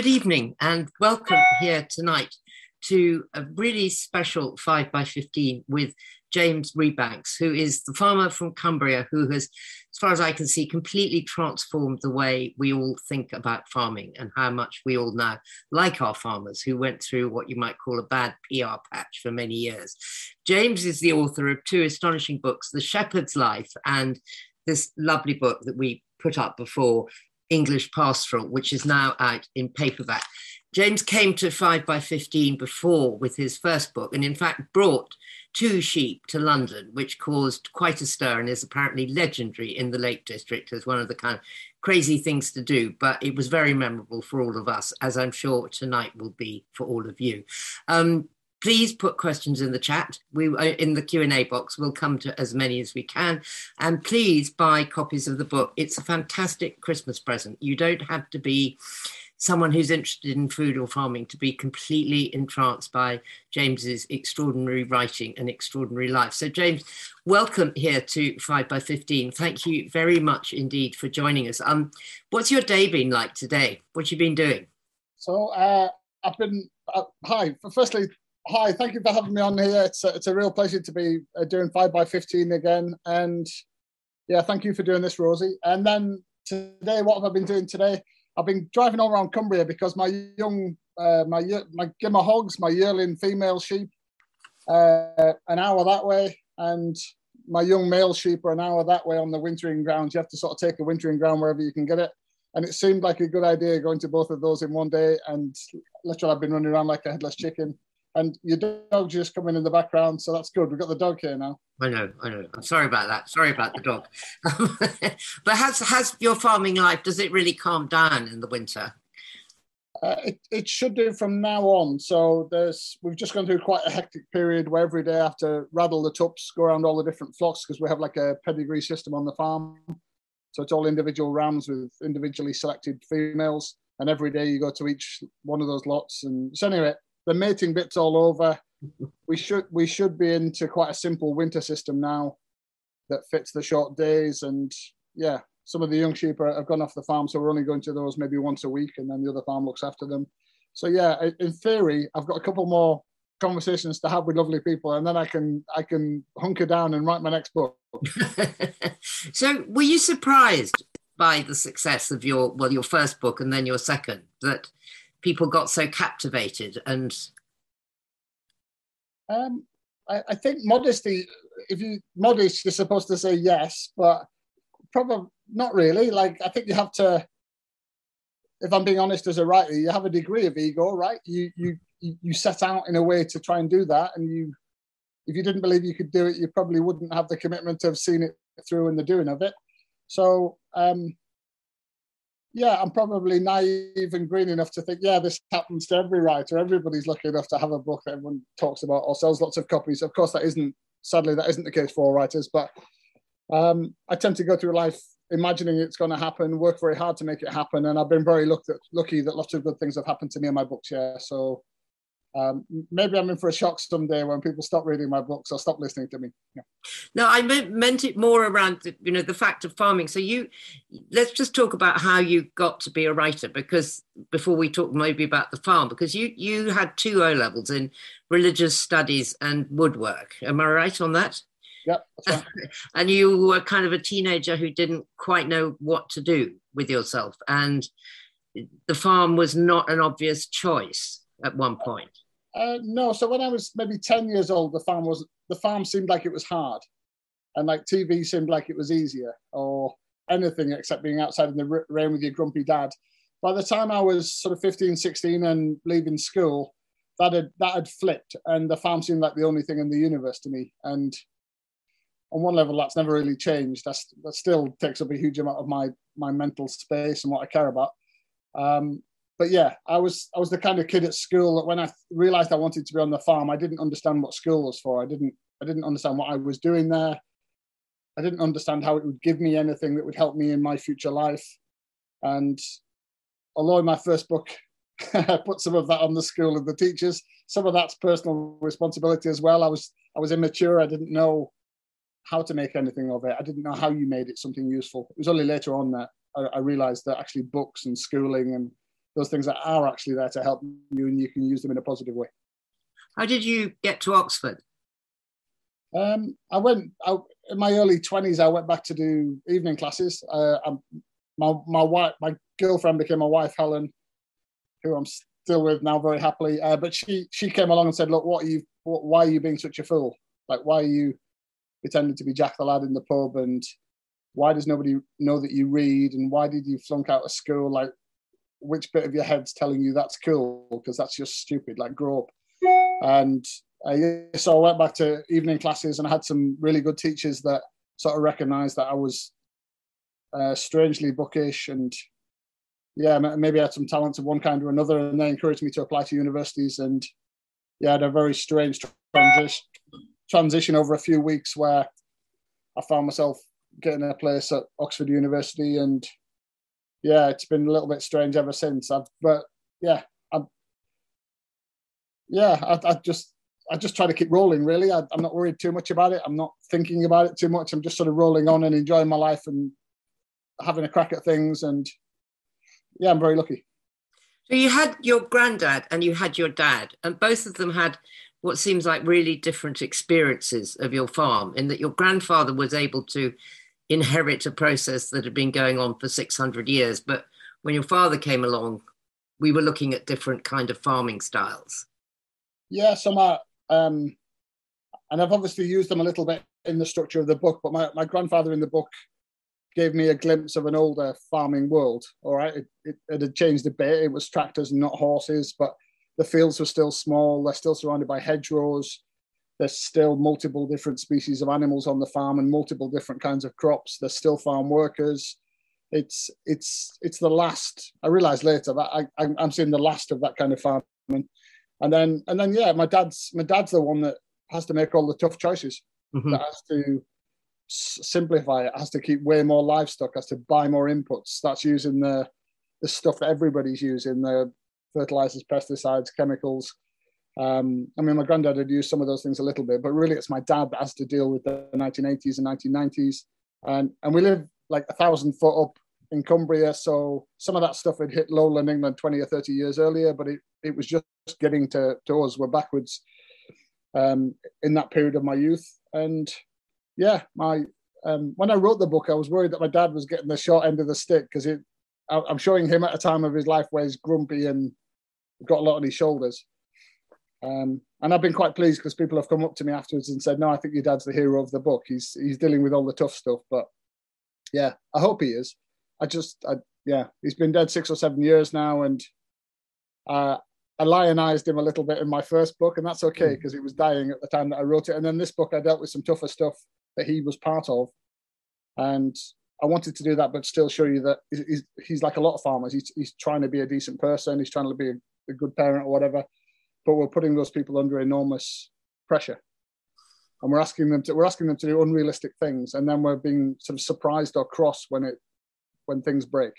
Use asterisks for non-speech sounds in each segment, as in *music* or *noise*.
Good evening and welcome here tonight to a really special 5 by 15 with James Rebanks, who is the farmer from Cumbria who has, as far as I can see, completely transformed the way we all think about farming and how much we all now like our farmers who went through what you might call a bad PR patch for many years. James is the author of two astonishing books, The Shepherd's Life and this lovely book that we put up before, English Pastoral, which is now out in paperback. James came to 5 by 15 before with his first book, and in fact brought two sheep to London, which caused quite a stir and is apparently legendary in the Lake District as one of the kind of crazy things to do. But it was very memorable for all of us, as I'm sure tonight will be for all of you. Um, please put questions in the chat. We uh, in the q&a box we'll come to as many as we can. And please buy copies of the book. It's a fantastic christmas present. You don't have to be someone who's interested in food or farming to be completely entranced by james's extraordinary writing and extraordinary life. So james welcome here to 5 by 15 thank you very much indeed for joining us. Um what's your day been like today? What you been doing? So uh I've been uh, hi. Firstly, hi, thank you for having me on here. It's a, it's a real pleasure to be uh, doing 5 by 15 again. And yeah, thank you for doing this, Rosie. And then today, what have I been doing today? I've been driving all around Cumbria because my young, uh, my my Gimmer hogs, my yearling female sheep, uh, an hour that way, and my young male sheep are an hour that way on the wintering grounds. You have to sort of take a wintering ground wherever you can get it. And it seemed like a good idea going to both of those in one day. And literally, I've been running around like a headless chicken and your dog's just coming in the background, so that's good. We've got the dog here now. I know, I know. I'm sorry about that. Sorry about the dog. *laughs* but has has your farming life? Does it really calm down in the winter? Uh, it, it should do from now on. So there's we've just gone through quite a hectic period where every day I have to rattle the tups, go around all the different flocks because we have like a pedigree system on the farm. So it's all individual rams with individually selected females, and every day you go to each one of those lots. And so anyway, the mating bit's all over. we should we should be into quite a simple winter system now that fits the short days and yeah some of the young sheep are, have gone off the farm so we're only going to those maybe once a week and then the other farm looks after them so yeah in theory i've got a couple more conversations to have with lovely people and then i can i can hunker down and write my next book *laughs* so were you surprised by the success of your well your first book and then your second that people got so captivated and um, I, I, think modesty if you modest you're supposed to say yes but probably not really. Like i think you have to if i'm being honest as a writer you have a degree of ego right? You you you set out in a way to try and do that and you if you didn't believe you could do it you probably wouldn't have the commitment to have seen it through in the doing of it. So um yeah, I'm probably naive and green enough to think, yeah, this happens to every writer. Everybody's lucky enough to have a book that everyone talks about or sells lots of copies. Of course, that isn't, sadly, that isn't the case for all writers, but um, I tend to go through life imagining it's going to happen, work very hard to make it happen. And I've been very lucky, that lots of good things have happened to me in my books. Yeah. So um, maybe I'm in for a shock someday when people stop reading my books or stop listening to me. Yeah. No, I meant it more around the, you know the fact of farming. So you, let's just talk about how you got to be a writer because before we talk maybe about the farm because you you had two O levels in religious studies and woodwork. Am I right on that? Yep. Right. *laughs* and you were kind of a teenager who didn't quite know what to do with yourself, and the farm was not an obvious choice at one point. Uh, no, so when I was maybe ten years old, the farm was the farm seemed like it was hard, and like TV seemed like it was easier, or anything except being outside in the rain with your grumpy dad. By the time I was sort of 15, 16 and leaving school, that had that had flipped, and the farm seemed like the only thing in the universe to me. And on one level, that's never really changed. That's that still takes up a huge amount of my my mental space and what I care about. Um, but yeah, I was I was the kind of kid at school that when I realized I wanted to be on the farm, I didn't understand what school was for. I didn't I didn't understand what I was doing there. I didn't understand how it would give me anything that would help me in my future life. And although in my first book I *laughs* put some of that on the school and the teachers, some of that's personal responsibility as well. I was I was immature. I didn't know how to make anything of it. I didn't know how you made it something useful. It was only later on that I, I realized that actually books and schooling and those things that are actually there to help you and you can use them in a positive way. How did you get to Oxford? Um, I went I, in my early twenties. I went back to do evening classes. Uh, my my wife, my girlfriend became my wife, Helen, who I'm still with now very happily. Uh, but she she came along and said, "Look, what are you? What, why are you being such a fool? Like, why are you pretending to be Jack the lad in the pub? And why does nobody know that you read? And why did you flunk out of school? Like, which bit of your head's telling you that's cool? Because that's just stupid. Like, grow up." And uh, so I went back to evening classes and I had some really good teachers that sort of recognised that I was uh, strangely bookish and yeah, maybe I had some talents of one kind or another, and they encouraged me to apply to universities. And yeah, I had a very strange transition over a few weeks where I found myself getting a place at Oxford University, and yeah, it's been a little bit strange ever since. I've, but yeah, I'm, yeah, I, I just I just try to keep rolling. Really, I, am not worried too much about it. I'm not thinking about it too much. I'm just sort of rolling on and enjoying my life and having a crack at things. And yeah, I'm very lucky. So you had your granddad and you had your dad, and both of them had what seems like really different experiences of your farm. In that your grandfather was able to inherit a process that had been going on for 600 years, but when your father came along, we were looking at different kind of farming styles. Yeah, so my um, and I've obviously used them a little bit in the structure of the book, but my, my grandfather in the book gave me a glimpse of an older farming world. All right, it, it, it, had changed a bit. It was tractors not horses, but the fields were still small. They're still surrounded by hedgerows. There's still multiple different species of animals on the farm and multiple different kinds of crops. There's still farm workers. It's it's it's the last. I realized later that I, I'm seeing the last of that kind of farming and then and then yeah, my dad's my dad's the one that has to make all the tough choices. Mm-hmm. That has to simplify it, has to keep way more livestock, has to buy more inputs, starts using the the stuff that everybody's using, the fertilizers, pesticides, chemicals. Um, I mean, my granddad had used some of those things a little bit, but really it's my dad that has to deal with the 1980s and 1990s. And, and we live like a thousand foot up in Cumbria. So some of that stuff had hit lowland England 20 or 30 years earlier, but it, it was just getting to, to us. We're backwards um, in that period of my youth. And yeah, my um, when I wrote the book, I was worried that my dad was getting the short end of the stick because I'm showing him at a time of his life where he's grumpy and got a lot on his shoulders. Um, and I've been quite pleased because people have come up to me afterwards and said, "No, I think your dad's the hero of the book. He's he's dealing with all the tough stuff." But yeah, I hope he is. I just, I, yeah, he's been dead six or seven years now, and uh, I lionized him a little bit in my first book, and that's okay because mm. he was dying at the time that I wrote it. And then this book, I dealt with some tougher stuff that he was part of, and I wanted to do that, but still show you that he's, he's like a lot of farmers. He's, he's trying to be a decent person. He's trying to be a, a good parent or whatever, but we're putting those people under enormous pressure and we're asking them to we're asking them to do unrealistic things and then we're being sort of surprised or cross when it when things break.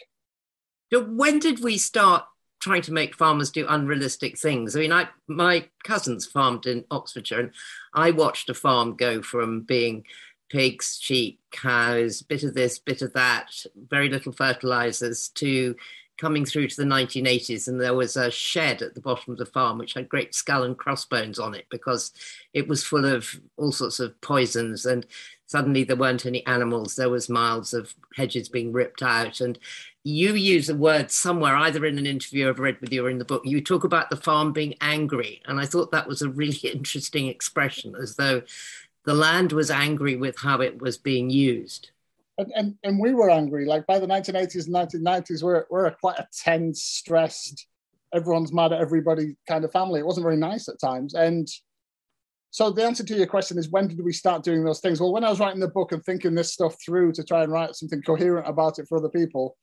When did we start trying to make farmers do unrealistic things? I mean, I my cousins farmed in Oxfordshire, and I watched a farm go from being pigs, sheep, cows, bit of this, bit of that, very little fertilizers, to coming through to the 1980s, and there was a shed at the bottom of the farm which had great skull and crossbones on it because it was full of all sorts of poisons. And suddenly there weren't any animals, there was miles of hedges being ripped out. And you use a word somewhere, either in an interview I've read with you or in the book, you talk about the farm being angry. And I thought that was a really *laughs* interesting expression, as though the land was angry with how it was being used and, and, and we were angry. Like by the 1980s and 1990s, we're, we're quite a tense, stressed, everyone's mad at everybody kind of family. It wasn't very nice at times. And so the answer to your question is when did we start doing those things? Well, when I was writing the book and thinking this stuff through to try and write something coherent about it for other people,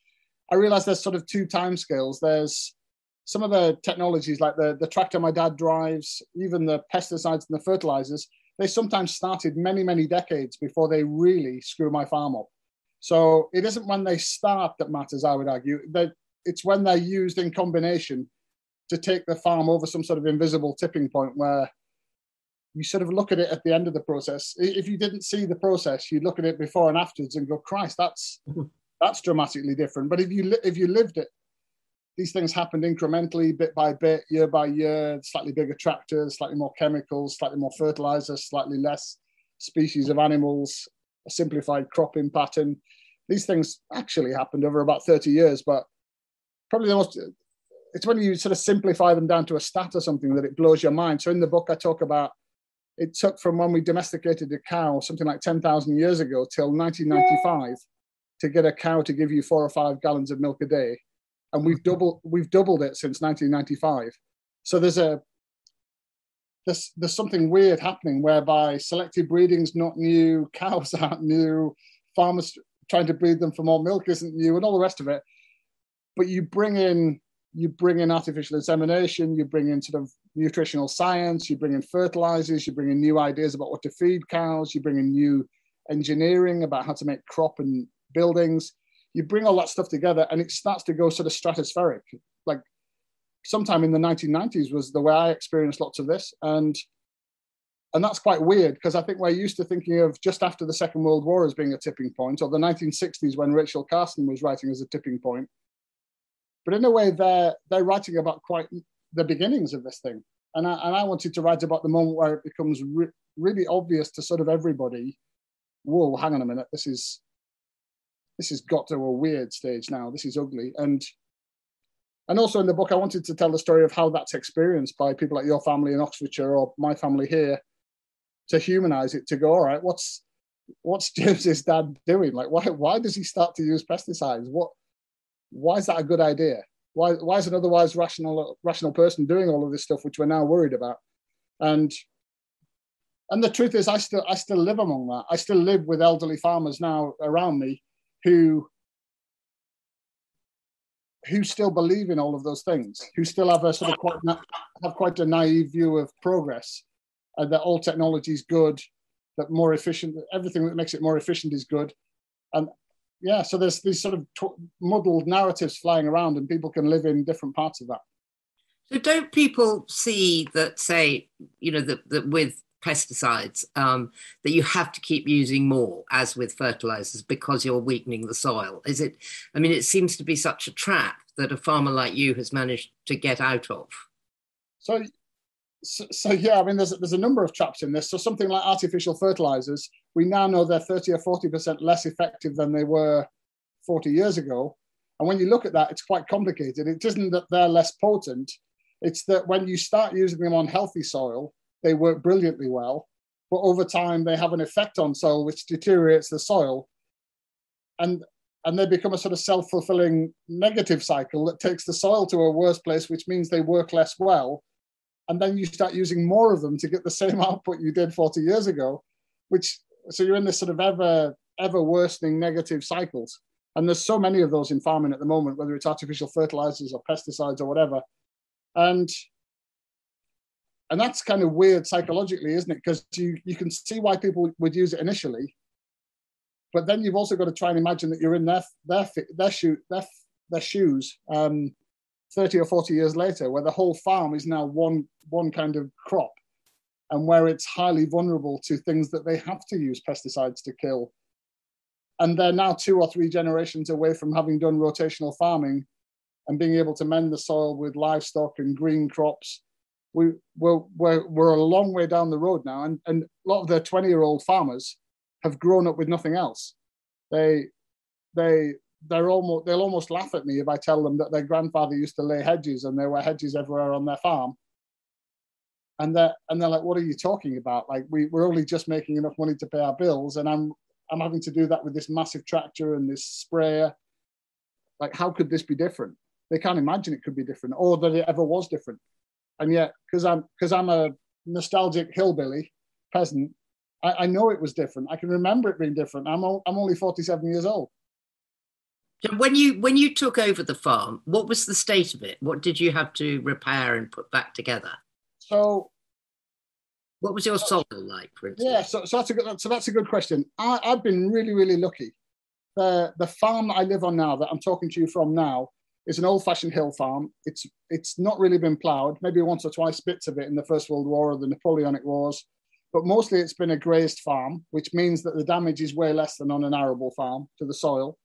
I realized there's sort of two time scales. There's some of the technologies like the, the tractor my dad drives, even the pesticides and the fertilizers, they sometimes started many, many decades before they really screw my farm up. So it isn't when they start that matters, I would argue. That it's when they're used in combination to take the farm over some sort of invisible tipping point where you sort of look at it at the end of the process. If you didn't see the process, you'd look at it before and afterwards and go, "Christ, that's *laughs* that's dramatically different." But if you if you lived it, these things happened incrementally, bit by bit, year by year, slightly bigger tractors, slightly more chemicals, slightly more fertilizer, slightly less species of animals, a simplified cropping pattern. These things actually happened over about 30 years, but probably the most, it's when you sort of simplify them down to a stat or something that it blows your mind. So in the book, I talk about it took from when we domesticated a cow, something like 10,000 years ago, till 1995 to get a cow to give you four or five gallons of milk a day. And we've doubled, we've doubled it since 1995. So there's a, there's, there's something weird happening whereby selective breeding's not new, cows *laughs* aren't new, farmers trying to breed them for more milk isn't new, and all the rest of it. But you bring in you bring in artificial insemination, you bring in sort of nutritional science, you bring in fertilizers, you bring in new ideas about what to feed cows, you bring in new engineering about how to make crop and buildings. You bring all that stuff together and it starts to go sort of stratospheric. Sometime in the 1990s was the way I experienced lots of this. And and that's quite weird because I think we're used to thinking of just after the Second World War as being a tipping point, or the 1960s when Rachel Carson was writing as a tipping point. But in a way, they're they're writing about quite the beginnings of this thing, and I, and I wanted to write about the moment where it becomes re- really obvious to sort of everybody. Whoa, hang on a minute, this is this has got to a weird stage now. This is ugly, and and also in the book, I wanted to tell the story of how that's experienced by people like your family in Oxfordshire or my family here, to humanize it. To go, all right, what's what's *laughs* James's dad doing? Like, why why does he start to use pesticides? What why is that a good idea? Why why is an otherwise rational rational person doing all of this stuff, which we're now worried about? And and the truth is, I still I still live among that. I still live with elderly farmers now around me who who still believe in all of those things, who still have a sort of quite have quite a naive view of progress, and that all technology is good, that more efficient, everything that makes it more efficient is good, and yeah, so there's these sort of t- muddled narratives flying around, and people can live in different parts of that. So, don't people see that, say, you know, that, that with pesticides, um, that you have to keep using more, as with fertilizers, because you're weakening the soil? Is it, I mean, it seems to be such a trap that a farmer like you has managed to get out of. So, so, so, yeah, I mean, there's there's a number of traps in this. So something like artificial fertilizers, we now know they're 30 or 40 percent less effective than they were 40 years ago. And when you look at that, it's quite complicated. It isn't that they're less potent; it's that when you start using them on healthy soil, they work brilliantly well, but over time they have an effect on soil which deteriorates the soil, and and they become a sort of self-fulfilling negative cycle that takes the soil to a worse place, which means they work less well. And then you start using more of them to get the same *laughs* output you did 40 years ago which so you're in this sort of ever ever worsening negative cycles. And there's so many of those in farming at the moment whether it's artificial fertilizers or pesticides or whatever. And and that's kind of weird psychologically isn't it because you you can see why people would use it initially but then you've also got to try and imagine that you're in their their their shoe their, their shoes um 30 or 40 years later, where the whole farm is now one, one kind of crop and where it's highly vulnerable to things that they have to use pesticides to kill. And they're now two or three generations away from having done rotational farming and being able to mend the soil with livestock and green crops. We, we're, we're, we're a long way down the road now. And, and a lot of the 20 year old farmers have grown up with nothing else. They, they, they're almost they'll almost laugh at me if I tell them that their grandfather used to lay hedges and there were hedges everywhere on their farm. And they're and they're like, what are you talking about? Like we, we're only just making enough money to pay our bills, and I'm I'm having to do that with this massive tractor and this sprayer. Like, how could this be different? They can't imagine it could be different, or that it ever was different. And yet, because I'm because I'm a nostalgic hillbilly peasant, I, I know it was different. I can remember it being different. I'm o- I'm only 47 years old. So when you when you took over the farm, what was the state of it? What did you have to repair and put back together? So, what was your soil like, for instance? Yeah, so, so that's a good so that's a good question. I, I've been really really lucky. The the farm that I live on now, that I'm talking to you from now, is an old-fashioned hill farm. It's it's not really been ploughed. Maybe once or twice bits of it in the First World War or the Napoleonic Wars, but mostly it's been a grazed farm, which means that the damage is way less than on an arable farm to the soil.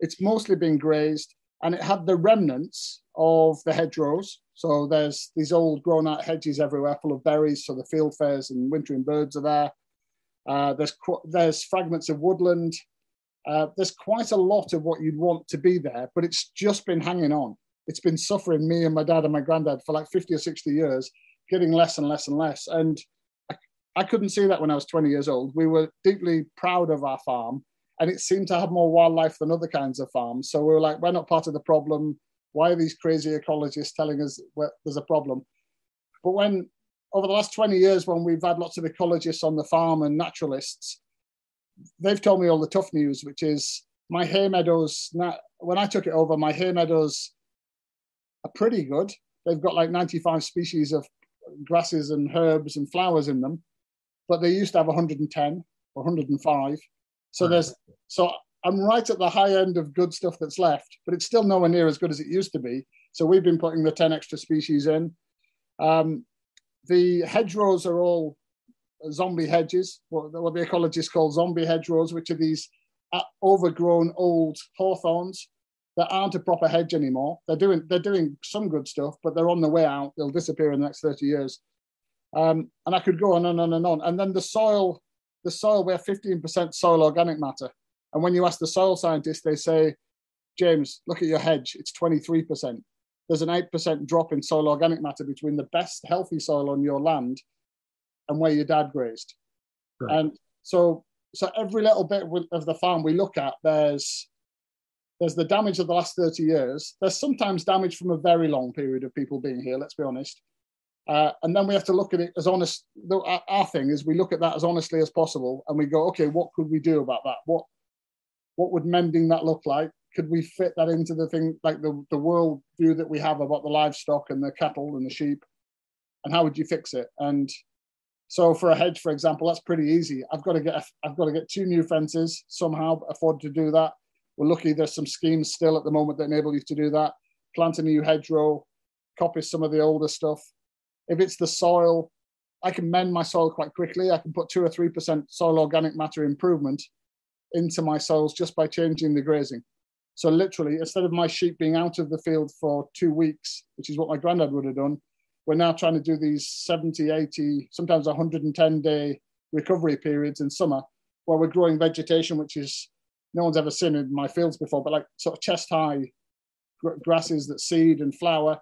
It's mostly been grazed, and it had the remnants of the hedgerows. So there's these old grown out hedges everywhere full of berries. So the field fieldfares and wintering birds are there. Uh, there's, there's fragments of woodland. Uh, there's quite a lot of what you'd want to be there, but it's just been hanging on. It's been suffering me and my dad and my granddad for like 50 or 60 years, getting less and less and less. And I, I couldn't see that when I was 20 years old. We were deeply proud of our farm and it seemed to have more wildlife than other kinds of farms. So we were like, we're not part of the problem. Why are these crazy ecologists telling us there's a problem? But when over the last 20 years, when we've had lots of ecologists on the farm and naturalists, they've told me all the tough news, which is my hay meadows. Now, when I took it over, my hay meadows are pretty good. They've got like 95 species of grasses and herbs and flowers in them, but they used to have 110 or 105. So there's so I'm right at the high end of good stuff that's left, but it's still nowhere near as good as it used to be. So we've been putting the 10 extra species in. Um, the hedgerows are all zombie hedges, what, what the ecologists call zombie hedgerows, which are these uh, overgrown old hawthorns that aren't a proper hedge anymore. They're doing they're doing some good stuff, but they're on the way out. They'll disappear in the next 30 years. Um, and I could go on and on and on. And then the soil the soil, we have 15% soil organic matter. And when you ask the soil scientists, they say, James, look at your hedge, it's 23%. There's an 8% drop in soil organic matter between the best healthy soil on your land and where your dad grazed. Right. And so, so every little bit of the farm we look at, there's there's the damage of the last 30 years. There's sometimes damage from a very long period of people being here, let's be honest. Uh, and then we have to look at it as honest. Our, our thing is we look at that as honestly as possible, and we go, okay, what could we do about that? What what would mending that look like? Could we fit that into the thing, like the the world view that we have about the livestock and the cattle and the sheep? And how would you fix it? And so for a hedge, for example, that's pretty easy. I've got to get a, I've got to get two new fences somehow. Afford to do that. We're lucky there's some schemes still at the moment that enable you to do that. Plant a new hedgerow, copy some of the older stuff, if it's the soil, I can mend my soil quite quickly. I can put two or three percent soil organic matter improvement into my soils just by changing the grazing. So literally, instead of my sheep being out of the field for two weeks, which is what my granddad would have done, we're now trying to do these 70, 80, sometimes 110 day recovery periods in summer where we're growing vegetation, which is no one's ever seen in my fields before, but like sort of chest high grasses that seed and flower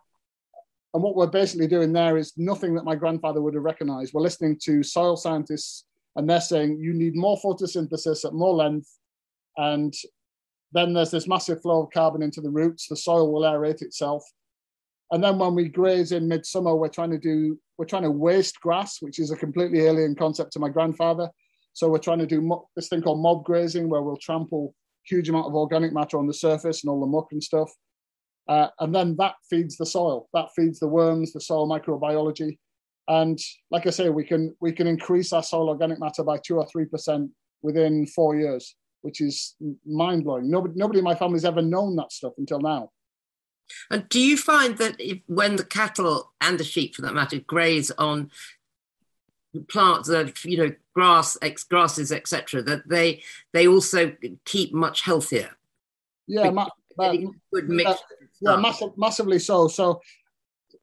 and what we're basically doing there is nothing that my grandfather would have recognized. We're listening to soil scientists, and they're saying you need more photosynthesis at more length. And then there's this massive flow of carbon into the roots. The soil will aerate itself. And then when we graze in midsummer, we're trying to do we're trying to waste grass, which is a completely alien concept to my grandfather. So we're trying to do mo- this thing called mob grazing, where we'll trample huge amount of organic matter on the surface and all the muck and stuff. Uh, and then that feeds the soil, that feeds the worms, the soil microbiology. And like I say, we can we can increase our soil organic matter by two or three percent within four years, which is mind blowing. Nobody nobody in my family's ever known that stuff until now. And do you find that if, when the cattle and the sheep, for that matter, graze on plants of you know grass, ex, grasses, etc., that they they also keep much healthier? Yeah, ma- good mix yeah, massive, massively so. So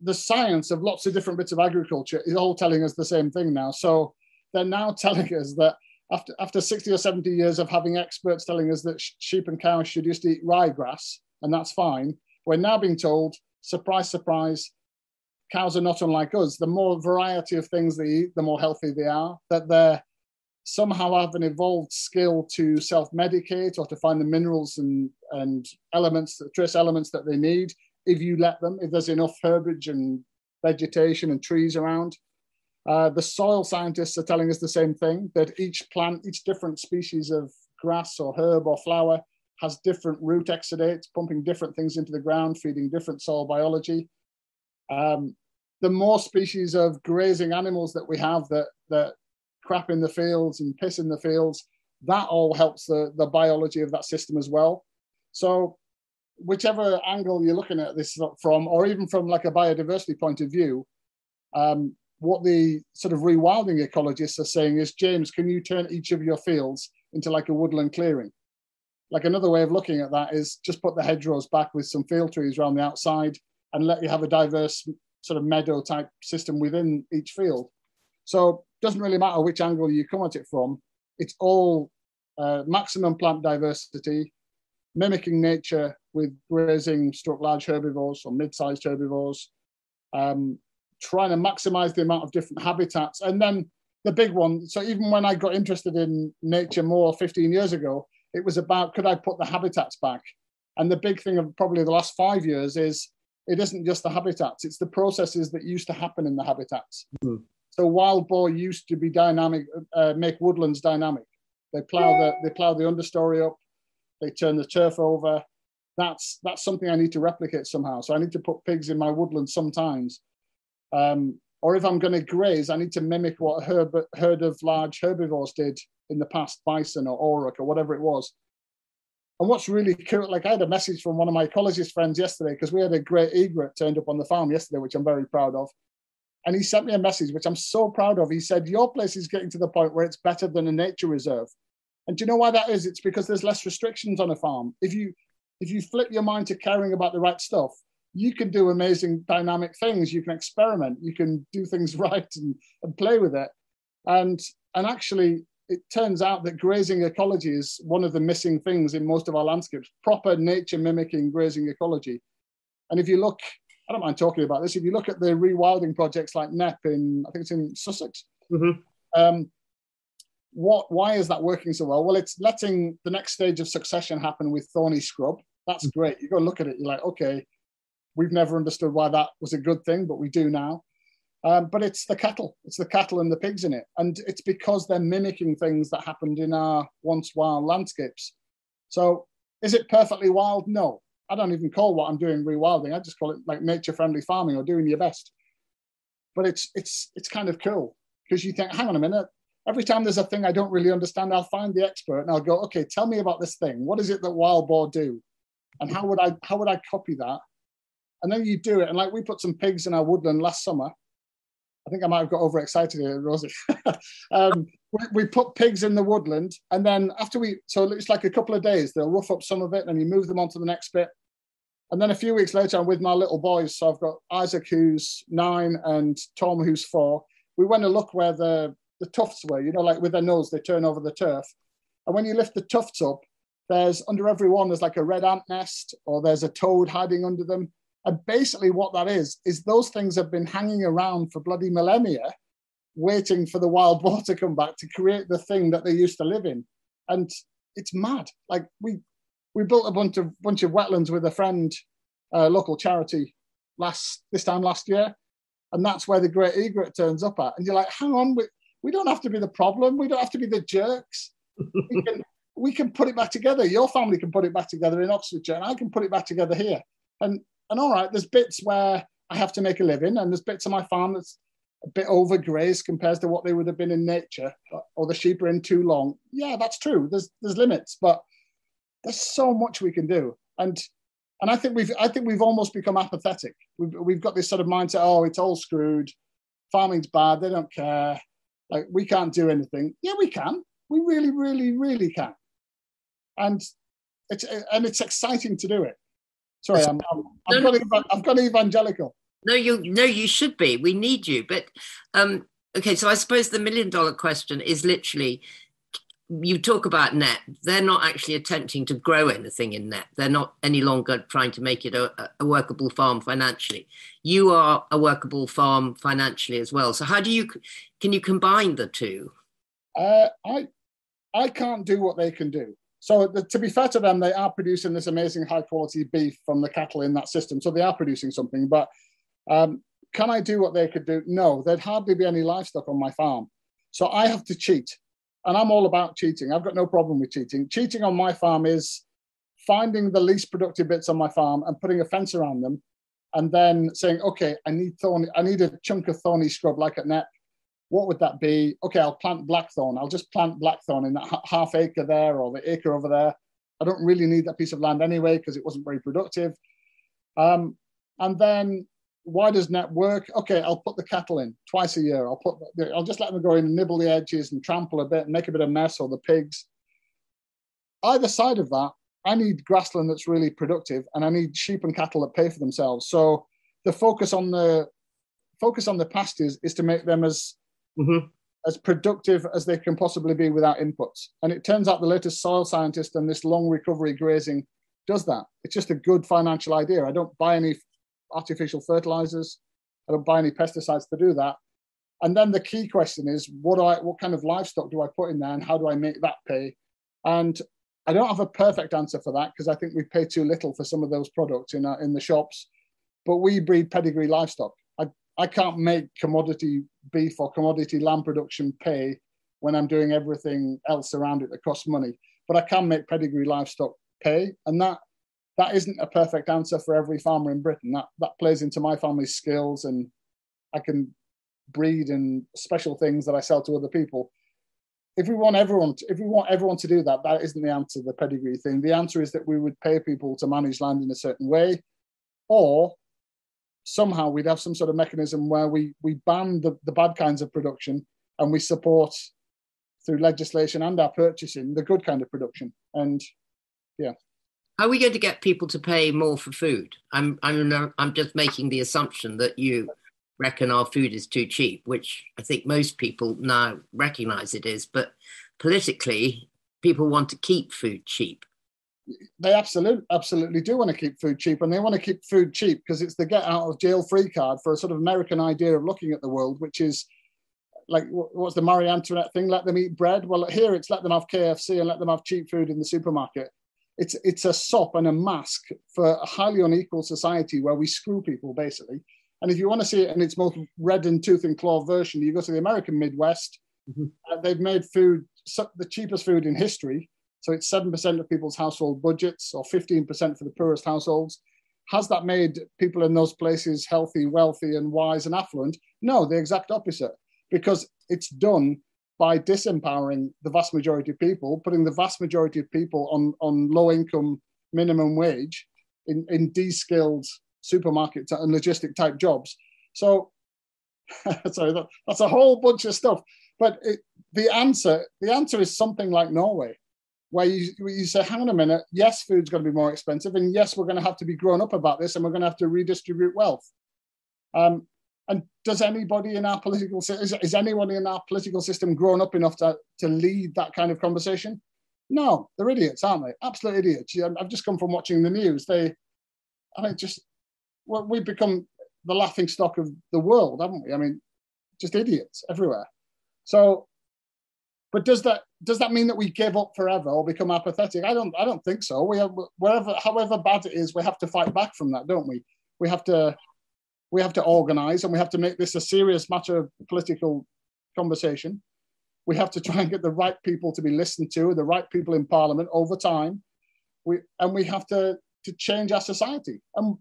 the science of lots of different bits of agriculture is all telling us the same thing now. So they're now *laughs* telling us that after after 60 or 70 years of having experts telling us that sheep and cows should just eat ryegrass and that's fine, we're now being told, surprise, surprise, cows are not unlike us. The more variety of things they eat, the more healthy they are. That they're somehow have an evolved skill to self-medicate or to find the minerals and, and elements, trace elements that they need if you let them, if there's enough herbage and vegetation and trees around. Uh, the soil scientists are telling us the same thing, that each plant, each different species of grass or herb or flower has different root exudates, pumping different things into the ground, feeding different soil biology. Um, the more species of grazing animals that we have that, that crap in the fields and piss in the fields, that all helps the, the biology of that system as well. So whichever angle you're looking at this from, or even from like a biodiversity point of view, um, what the sort of rewilding ecologists are saying is, James, can you turn each of your fields into like a woodland clearing? Like another way of looking at that is just put the hedgerows back with some field trees around the outside and let you have a diverse sort of meadow type system within each field. So it doesn't really matter which angle you come at it from. It's all uh, maximum plant diversity, mimicking nature with grazing large herbivores or mid-sized herbivores, um, trying to maximize the amount of different habitats. And then the big one, so even when I got interested in nature more 15 years ago, it was about could I put the habitats back? And the big thing of probably the last five years is it isn't just the habitats, it's the processes that used to happen in the habitats. Mm-hmm. So wild boar used to be dynamic, uh, make woodlands dynamic. They plow the they plow the understory up, they turn the turf over. That's that's something I need to replicate somehow. So I need to put pigs in my woodland sometimes. Um, or if I'm going to graze, I need to mimic what herb, herd of large herbivores did in the past, bison or auroch or whatever it was. And what's really cool, like I had a message from one of my ecologist friends yesterday because we had a great egret turned up on the farm yesterday, which I'm very proud of. And he sent me a message, which I'm so proud of. He said, Your place is getting to the point where it's better than a nature reserve. And do you know why that is? It's because there's less restrictions on a farm. If you if you flip your mind to caring about the right stuff, you can do amazing dynamic things. You can experiment. You can do things *laughs* right and, and play with it. And and actually, it turns out that grazing ecology is one of the missing things in most of our landscapes. Proper nature mimicking grazing ecology. And if you look, I don't mind talking about this. If you look at the rewilding projects like Knepp in, I think it's in Sussex. Mm-hmm. Um, what? Why is that working so well? Well, it's letting the next stage of succession happen with thorny scrub. That's mm-hmm. great. You go look at it. You're like, okay, We've never understood why that was a good thing, but we do now. Um, but it's the cattle, it's the cattle and the pigs in it. And it's because they're mimicking things that happened in our once wild landscapes. So is it perfectly wild? No. I don't even call what I'm doing rewilding. I just call it like nature friendly farming or doing your best. But it's it's it's kind of cool because you think, hang on a minute. Every time there's a thing I don't really understand, I'll find the expert and I'll go, okay, tell me about this thing. What is it that wild boar do? And how would I how would I copy that? And then you do it. And like we put some pigs in our woodland last summer. I think I might have got overexcited here, Rosie. *laughs* um, we, we, put pigs in the woodland, and then after we, so it's like a couple of days, they'll rough up some of it, and you move them onto the next bit. And then a few weeks later, I'm with my little boys. So I've got Isaac, who's nine, and Tom, who's four. We went to look where the, the tufts were, you know, like with their nose, they turn over the turf. And when you lift the tufts up, there's under every one, there's like a red ant nest, or there's a toad hiding under them. And basically, what that is, is those things have been hanging around for bloody millennia, waiting for the wild *laughs* boar to come back to create the thing that they used to live in. And it's mad. Like we we built a bunch of bunch of wetlands with a friend, uh, local charity, last this time last year, and that's where the great egret turns up at. And you're like, hang on, we, we don't have to be the problem. We don't have to be the jerks. we *laughs* can we can put it back together. Your family can put it back together in Oxfordshire, and I can put it back together here. And and all right, there's bits where I have to make a living, and there's bits of my farm that's a bit overgrazed compared to what they would have been in nature, or the sheep are in too long. Yeah, that's true. There's there's limits, but there's so much we can do, and and I think we've I think we've almost become apathetic. We've we've got this sort of mindset. Oh, it's all screwed. Farming's bad. They don't care. Like we can't do anything. Yeah, we can. We really, really, really can. And it's and it's exciting to do it. Sorry, I'm, I'm, I've, no, got, I've got evangelical. No, you no, you should be. We need you. But um, okay, so I suppose the million dollar question is literally you talk about Knepp. They're not actually attempting to grow anything in Knepp. They're not any longer trying to make it a, a, workable farm financially. You are a workable farm financially as well. So how do you can you combine the two? Uh, i i can't do what they can do so the, to be fair to them, they are producing this amazing high quality beef from the cattle in that system. So they are producing something. But um, can I do what they could do? No, there'd hardly be any livestock on my farm. So I have to cheat. And I'm all about cheating. I've got no problem with cheating. Cheating on my farm is finding the least productive bits on my farm and putting a fence around them and then saying, okay, I need thorny, I need a chunk of thorny scrub like at Knepp what would that be? Okay, I'll plant blackthorn. I'll just plant blackthorn in that half acre there or the acre over there. I don't really need that piece of land anyway because it wasn't very productive. Um, and then why does Knepp work? Okay, I'll put the cattle in twice a year. I'll put, I'll just let them go in and nibble the edges and trample a bit and make a bit of mess or the pigs. Either side of that, I need grassland that's really productive, and I need sheep and cattle that pay for themselves. So the focus on the focus on the pastures is to make them as mm-hmm. as productive as they can possibly be without inputs. And it turns out the latest soil scientist and this long recovery grazing does that. It's just a good financial idea. I don't buy any artificial fertilizers. I don't buy any pesticides to do that. And then the key question is, what do I, what kind of livestock do I put in there, and how do I make that pay? And I don't have a perfect answer for that because I think we pay too little for some of those products in our, in the shops. But we breed pedigree livestock. I, can't make commodity beef or commodity lamb production pay when I'm doing everything else around it that costs money. But I can make pedigree livestock pay, and that that isn't a perfect answer for every farmer in Britain. That that plays into my family's skills, and I can breed and special things that I sell to other people. If we want everyone, to, if we want everyone to do that, that isn't the answer. The pedigree thing. The answer is that we would pay people to manage land in a certain way, or somehow we'd have some sort of mechanism where we we ban the, the bad kinds of production and we support through legislation and our purchasing the good kind of production. And yeah. How are we going to get people to pay more for food? I'm I'm I'm just making the assumption that you reckon our food is too cheap, which I think most people now recognise it is. But politically, people want to keep food cheap. They absolutely absolutely do want to keep food cheap, and they want to keep food cheap because it's the get out of jail free card for a sort of American idea of looking at the world, which is like what's the Marie Antoinette thing? Let them eat bread. Well, here it's let them have KFC and let them have cheap food in the supermarket it's it's a sop and a mask for a highly unequal society where we screw people basically. And if you want to see it in its most red and tooth and claw version, you go to the American Midwest. Mm-hmm. Uh, they've made food the cheapest food in history. So it's seven percent of people's household budgets, or fifteen percent for the poorest households. Has that made people in those places healthy, wealthy, and wise and affluent? No, the exact opposite. Because it's done by disempowering the vast majority of people, putting the vast majority of people on, on low income minimum wage in, in de-skilled supermarket and logistic type jobs. So, *laughs* sorry, that, that's a whole bunch of stuff. But it, the answer, the answer is something like Norway, where you, you say, hang on a minute, yes, food's going to be more expensive, and yes, we're going to have to be grown up about this, and we're going to have to redistribute wealth. Um, and does anybody in our political is, is anyone in our political system grown up enough to, to lead that kind of conversation? No, they're idiots, aren't they? Absolute idiots. I've just come from watching the news. They, I mean, just well, we've become the laughing stock of the world, haven't we? I mean, just idiots everywhere. So, but does that does that mean that we give up forever or become apathetic? I don't I don't think so. We have wherever however bad it is, we have to fight back from that, don't we? We have to we have to organize and we have to make this a serious matter of political conversation. We have to try and get the right people to be listened to, the right people in parliament over time. We, and we have to, to change our society. And,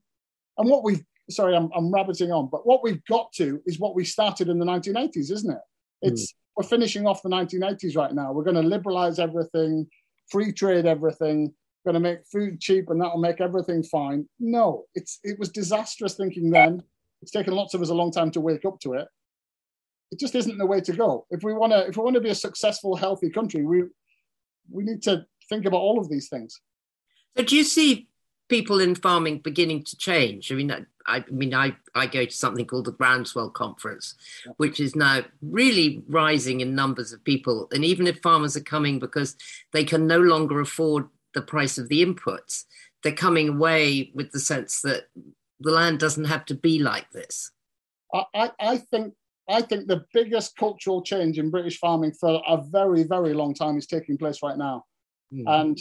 and what we've, sorry, I'm, I'm rabbiting on, but what we've got to is what we started in the 1980s, isn't it? It's, mm. We're finishing off the 1980s right now. We're going to liberalize everything, free trade everything, going to make food cheap and that'll make everything fine. No, it's it was disastrous thinking then. It's taken lots of us a long time to wake up to it. It just isn't the way to go. If we want to, if we want to be a successful, healthy country, we we need to think about all of these things. So, do you see people in farming beginning to change? I mean, I, I mean, I, I go to something called the Groundswell Conference, which is now really rising in numbers of people. And even if farmers are coming because they can no longer afford the price of the inputs, they're coming away with the sense that the land doesn't have to be like this? I, I think I think the biggest cultural change in British farming for a very, very long time is taking place right now. Mm. And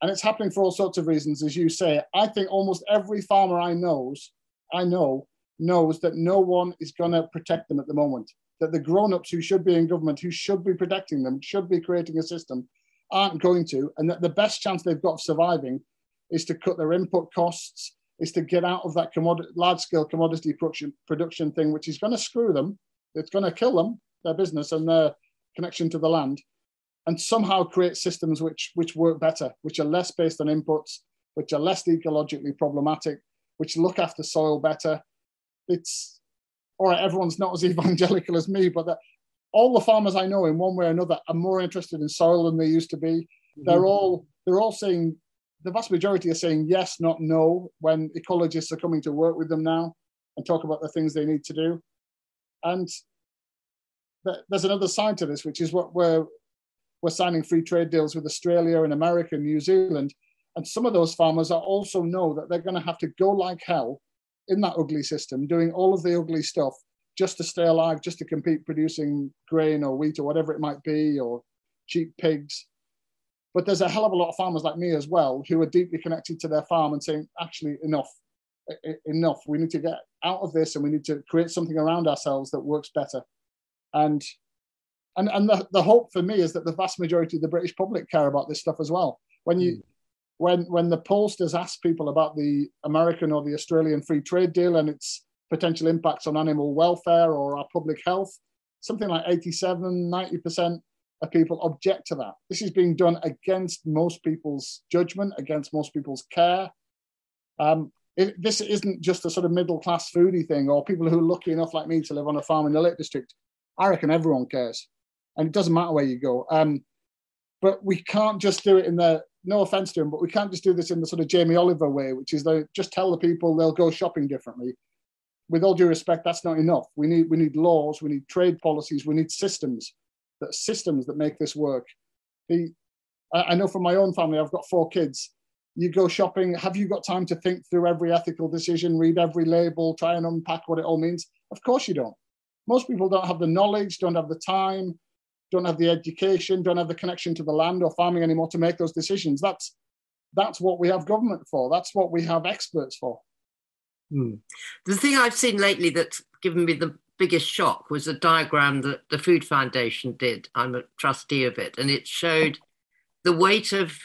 and it's happening for all sorts of reasons, as you say. I think almost every farmer I knows, I know, knows that no one is going to protect them at the moment. That the grown-ups who should be in government, who should be protecting them, should be creating a system, aren't going to, and that the best chance they've got of surviving is to cut their input costs, is to get out of that commodity, large scale commodity production, production thing, which is going to screw them. It's going to kill them, their business and their connection to the land, and somehow create systems which, which work better, which are less based on inputs, which are less ecologically problematic, which look after soil better. It's all right, everyone's not as *laughs* evangelical as me, but that, all the farmers I know, in one way or another, are more interested in soil than they used to be. They're mm-hmm. all they're all saying the vast majority are saying yes, not no, when ecologists are coming to work with them now and talk about the things they need to do. And there's another side to this, which is what we're we're signing free trade deals with Australia and America and New Zealand. And some of those farmers are also know that they're going to have to go like hell in that ugly system, doing all of the ugly stuff just to stay alive, just to compete producing grain or wheat or whatever it might be, or cheap pigs. But there's a hell of a lot of farmers like me as well who are deeply connected to their farm and saying, actually, enough, enough. We need to get out of this and we need to create something around ourselves that works better. And and and the, the hope for me is that the vast majority of the British public care about this stuff as well. When you mm. when when the pollsters ask people about the American or the Australian free trade deal and its potential impacts on animal welfare or our public health. Something like 87, 90% of people object to that. This is being done against most people's judgment, against most people's care. Um, it, this isn't just a sort of middle class foodie thing or people who are lucky enough like me to live on a farm in the Lake District. I reckon everyone cares. And it doesn't matter where you go. Um, but we can't just do it in the, no offense to him, but we can't just do this in the sort of Jamie Oliver way, which is they just tell the people they'll go shopping differently with all due respect, that's not enough. We need we need laws, we need trade policies, we need systems that systems that make this work. The I know from my own family, I've got four kids. You go shopping, have you got time to think through every ethical decision, read every label, try and unpack what it all means? Of course you don't. Most people don't have the knowledge, don't have the time, don't have the education, don't have the connection to the land or farming anymore to make those decisions. That's that's what we have government for. That's what we have experts for. Hmm. The thing I've seen lately that's given me the biggest shock was a diagram that the Food Foundation did. I'm a trustee of it, and it showed the weight of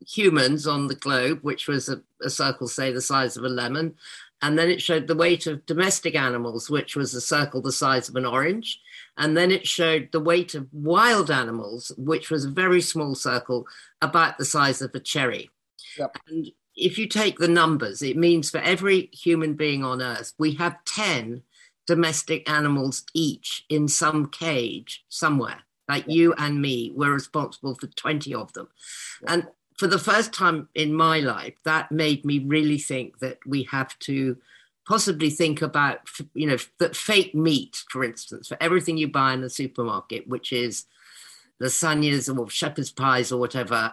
humans on the globe, which was a, a circle, say, the size of a lemon. And then it showed the weight of domestic animals, which was a circle the size of an orange. And then it showed the weight of wild animals, which was a very small circle about the size of a cherry. Yep. And if you take the numbers, it means for every human being on earth, we have 10 domestic animals each in some cage somewhere. Like you and me, we're responsible for 20 of them. And for the first time in my life, that made me really think that we have to possibly think about, you know, that fake meat, for instance, for everything you buy in the supermarket, which is lasagnas or shepherd's pies or whatever,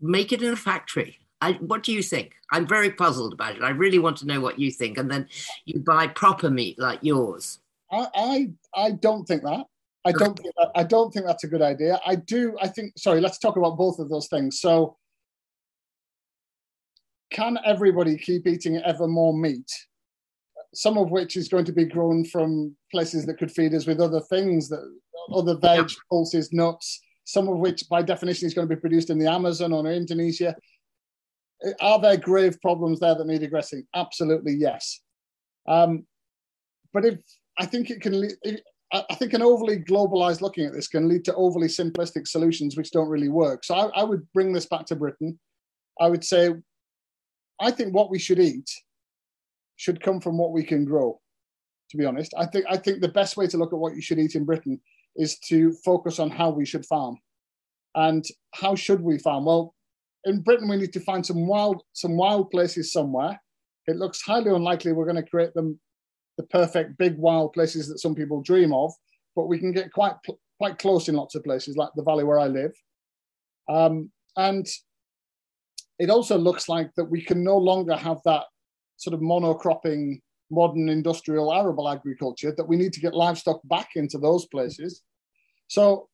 make it in a factory. I, what do you think? I'm very puzzled about it. I really want to know what you think. And then you buy proper meat like yours. I, I, I don't think that. I don't think that, I don't think that's a good idea. I do. I think. Sorry. Let's talk about both of those things. So, can everybody keep eating ever more meat? Some of which is going to be grown from places that could feed us with other things, that other veg, pulses, nuts. Some of which, by definition, is going to be produced in the Amazon or Indonesia are there grave problems there that need addressing? Absolutely, yes. Um, but if I think it can, I think an overly globalized looking at this can lead to overly simplistic solutions which don't really work. So I, I would bring this back to Britain. I would say, I think what we should eat should come from what we can grow. To be honest, I think I think the best way to look at what you should eat in Britain is to focus on how we should farm. And how should we farm? Well, in Britain, we need to find some wild, some wild places somewhere. It looks highly unlikely we're going to create them the perfect big wild places that some people dream of, but we can get quite quite close in lots of places, like the valley where I live. Um, and it also looks like that we can no longer have that sort of monocropping modern industrial arable agriculture that we need to get livestock back into those places so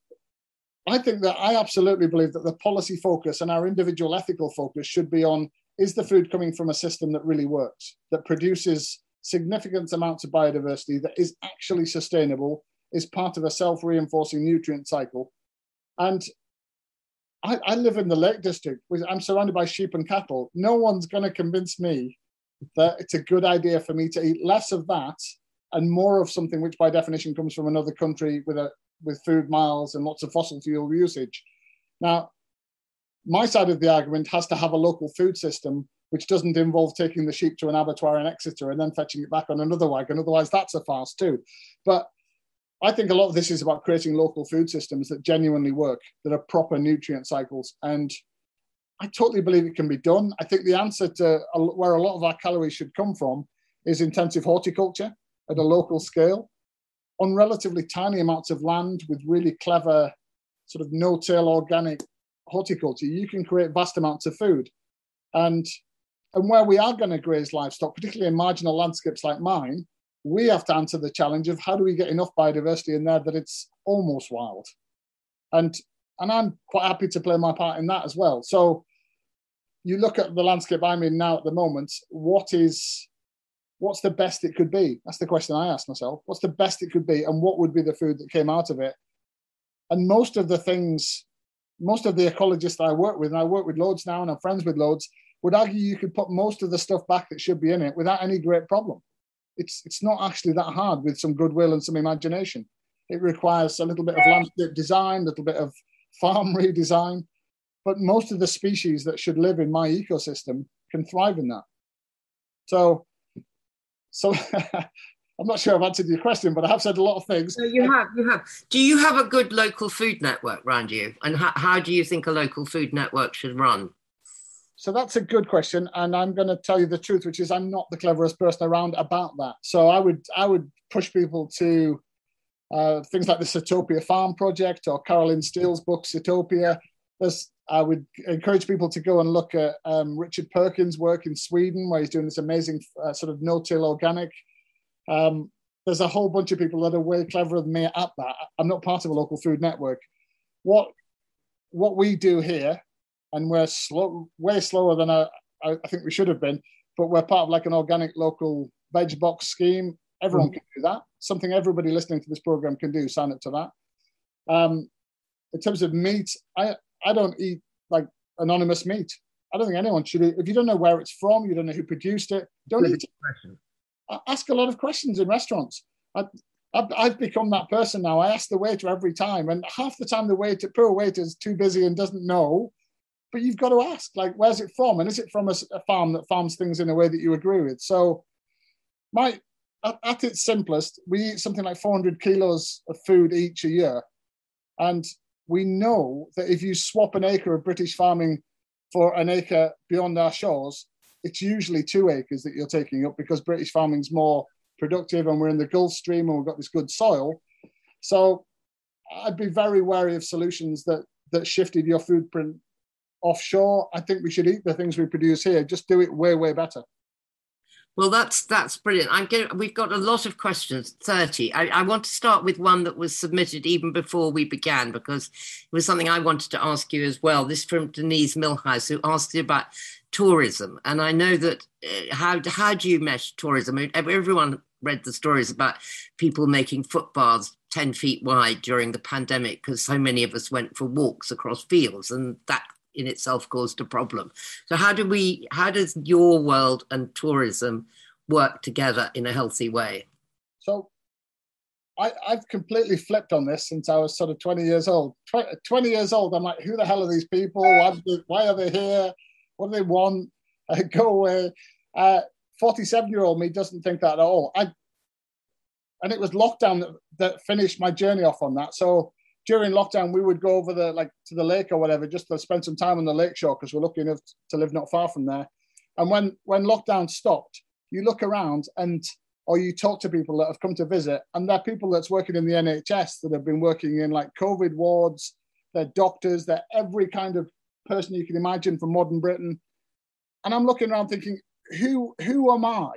I think that I absolutely believe that the policy focus and our individual ethical focus should be on is the food coming from a system that really works, that produces significant amounts of biodiversity, that is actually sustainable, is part of a self reinforcing nutrient cycle. And I, I, live in the Lake District, I'm surrounded by sheep and cattle. No one's going to convince me that it's a good idea for me to eat less of that and more of something which, by definition, comes from another country with a with food miles and lots of fossil fuel usage. Now, my side of the argument has to have a local food system which doesn't involve taking the sheep to an abattoir in Exeter and then fetching it back on another wagon. Otherwise, that's a farce too. But I think a lot of this is about creating local food systems that genuinely work, that are proper nutrient cycles. And I totally believe it can be done. I think the answer to where a lot of our calories should come from is intensive horticulture at a local scale on relatively tiny amounts of land with really clever, sort of no till organic horticulture. You can create vast amounts of food. And, and where we are going to graze livestock, particularly in marginal landscapes like mine, we have to answer the challenge of how do we get enough biodiversity in there that it's almost wild. And and I'm quite happy to play my part in that as well. So you look at the landscape I'm in now at the moment, what is what's the best it could be? That's the question I ask myself. What's the best it could be and what would be the food that came out of it? And most of the things, most of the ecologists I work with, and I work with loads now and I'm friends with loads, would argue you could put most of the stuff back that should be in it without any great problem it's it's not actually that hard with some goodwill and some imagination. It requires a little bit of landscape design, a little bit of *laughs* farm redesign, but most of the species that should live in my ecosystem can thrive in that. So, so *laughs* I'm not sure I've answered your question, but I have said a lot of things. No, you have, you have. Do you have a good local food network around you? And how, how do you think a local food network should run? So that's a good question, and I'm going to tell you the truth, which is I'm not the cleverest person around about that. So I would I would push people to uh, things like the Sitopia Farm Project or Carolyn Steel's book Sitopia. There's, I would encourage people to go and look at um, Richard Perkins' work in Sweden, where he's doing this amazing uh, sort of no-till organic. Um, there's a whole bunch of people that are way cleverer than me at that. I'm not part of a local food network. What what we do here and we're slow, way slower than I, I, think we should have been. But we're part of like an organic local veg box scheme. Everyone mm-hmm. can do that. Something everybody listening to this program can do. Sign up to that. Um, in terms of meat, I I don't eat like anonymous meat. I don't think anyone should. Eat. If you don't know where it's from, you don't know who produced it. Don't eat it. I ask a lot of questions in restaurants. I, I've, I've, become that person now. I ask the waiter every time, and half the time the waiter, poor waiter, is too busy and doesn't know but you've got to ask, like, where's it from? And is it from a, a farm that farms things in a way that you agree with? So, my at, at, its simplest, we eat something like 400 kilos of food each a year, and we know that if you swap an acre of British farming for an acre beyond our shores, it's usually two acres that you're taking up because British farming's more productive, and we're in the Gulf Stream and we've got this good soil. So, I'd be very wary of solutions that that shifted your footprint offshore. I think we should eat the things we produce here. Just do it way, way better. Well, that's that's brilliant. I'm getting, we've got a lot of questions, 30. I, I, want to start with one that was submitted even before we began because it was something I wanted to ask you as well. This from Denise Millhouse, who asked you about tourism. And I know that uh, how, how do you mesh tourism? Everyone read the stories about people making footpaths 10 feet wide during the pandemic because so many of us went for walks across fields and that in itself caused a problem. So how do we how does your world and tourism work together in a healthy way? So I, have completely flipped on this since I was sort of 20 years old. 20 years old, I'm like, who the hell are these people? Why, are they here? What do they want? *laughs* Go away. 47 uh, year old me doesn't think that at all. I, and it was lockdown that, that finished my journey off on that. So during lockdown, we would go over the like to the lake or whatever, just to spend some time on the lake shore because we're lucky enough to live not far from there. And when when lockdown stopped, you look around and or you talk to people that have come to visit, and they're people that's working in the NHS that have been working in like COVID wards. They're doctors. They're every kind of person you can imagine from modern Britain. And I'm looking around thinking, who who am I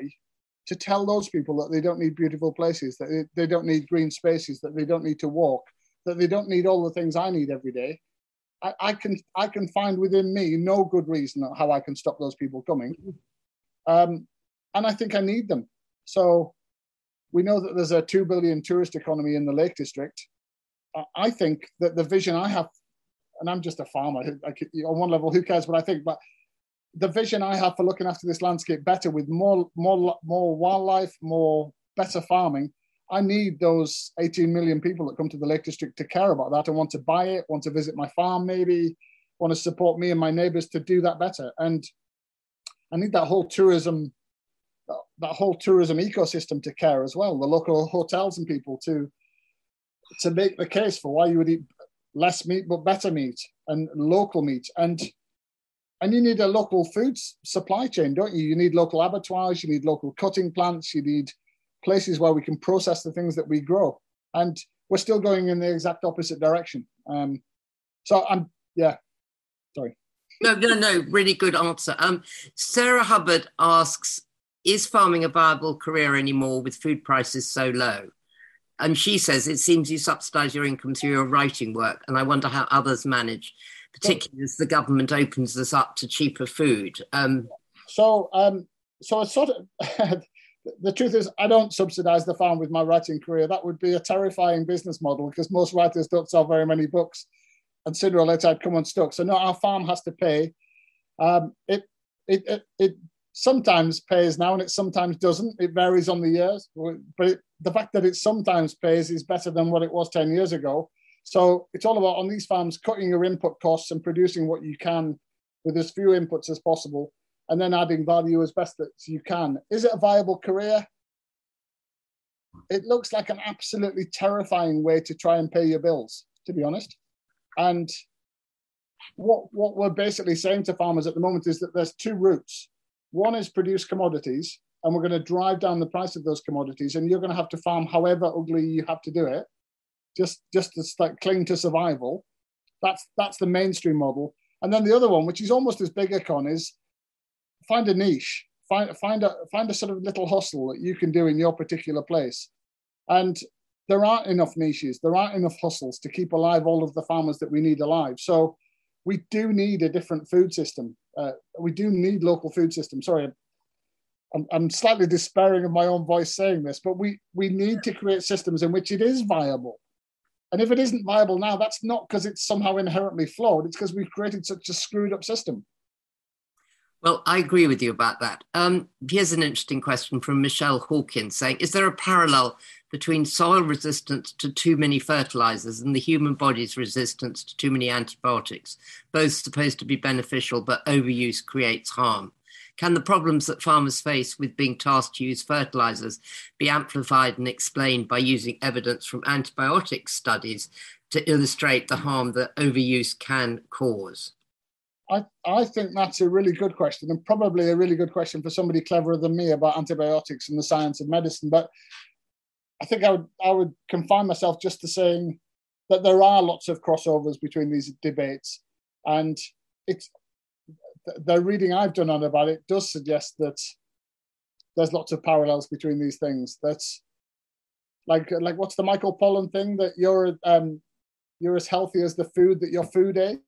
to tell those people that they don't need beautiful places, that they, they don't need green spaces, that they don't need to walk, that they don't need all the things I need every day. I, I can I can find within me no good reason how I can stop those people coming, um, and I think I need them. So we know that there's a two billion tourist economy in the Lake District. I think that the vision I have, and I'm just a farmer. Like on one level, who cares what I think? But the vision I have for looking after this landscape better with more more more wildlife, more better farming I need those 18 million people that come to the Lake District to care about that and want to buy it, want to visit my farm, maybe want to support me and my neighbors to do that better. And I need that whole tourism, that whole tourism ecosystem to care as well. The local hotels and people to to make the case for why you would eat less meat but better meat and local meat and and you need a local food supply chain don't you you need local abattoirs you need local cutting plants you need places where we can process the things that we grow. And we're still going in the exact opposite direction. Um, so i'm yeah sorry. No no no really good answer. Um, sarah hubbard asks is farming a viable career anymore with food prices so low? And she says it seems you subsidize your income through your writing work and i wonder how others manage particularly as the government opens us up to cheaper food. Um, so um, so it's sort of *laughs* the truth is i don't subsidize the farm with my writing career. That would be a terrifying business model because most writers don't sell very many books. And sooner or later i'd come unstuck. So no our farm has to pay. Um, it, it, it, it sometimes pays now and it sometimes doesn't. It varies on the years, but it, the fact that it sometimes pays is better than what it was 10 years ago. So it's all about on these farms cutting your input costs and producing what you can with as few inputs as possible and then adding value as best as you can. Is it a viable career? It looks like an absolutely terrifying way to try and pay your bills, to be honest. And what what we're basically saying to farmers at the moment is that there's two routes one is produce commodities, and we're going to drive down the price of those commodities, and you're going to have to farm however ugly you have to do it, just just to like cling to survival. That's that's the mainstream model. And then the other one, which is almost as big a con, is find a niche, find find a find a sort of little hustle that you can do in your particular place. And there aren't enough niches, there aren't enough hustles to keep alive all of the farmers that we need alive. So we do need a different food system. Uh, we do need local food systems. Sorry, I'm, I'm slightly despairing of my own voice saying this, but we, we need to create systems in which it is viable. And if it isn't viable now, that's not because it's somehow inherently flawed. It's because we've created such a screwed up system. Well, I agree with you about that. Um, here's an interesting question from Michelle Hawkins saying Is there a parallel between soil resistance to too many fertilizers and the human body's resistance to too many antibiotics, both supposed to be beneficial, but overuse creates harm? Can the problems that farmers face with being tasked to use fertilizers be amplified and explained by using evidence from antibiotic studies to illustrate the harm that overuse can cause? I, I think that's a really good question and probably a really good question for somebody cleverer than me about antibiotics and the science of medicine. But I think I would I would confine myself just to saying that there are lots of crossovers between these debates, and it's the reading I've done on about it does suggest that there's lots of parallels between these things. That's like like what's the Michael Pollan thing that you're um you're as healthy as the food that your food ate.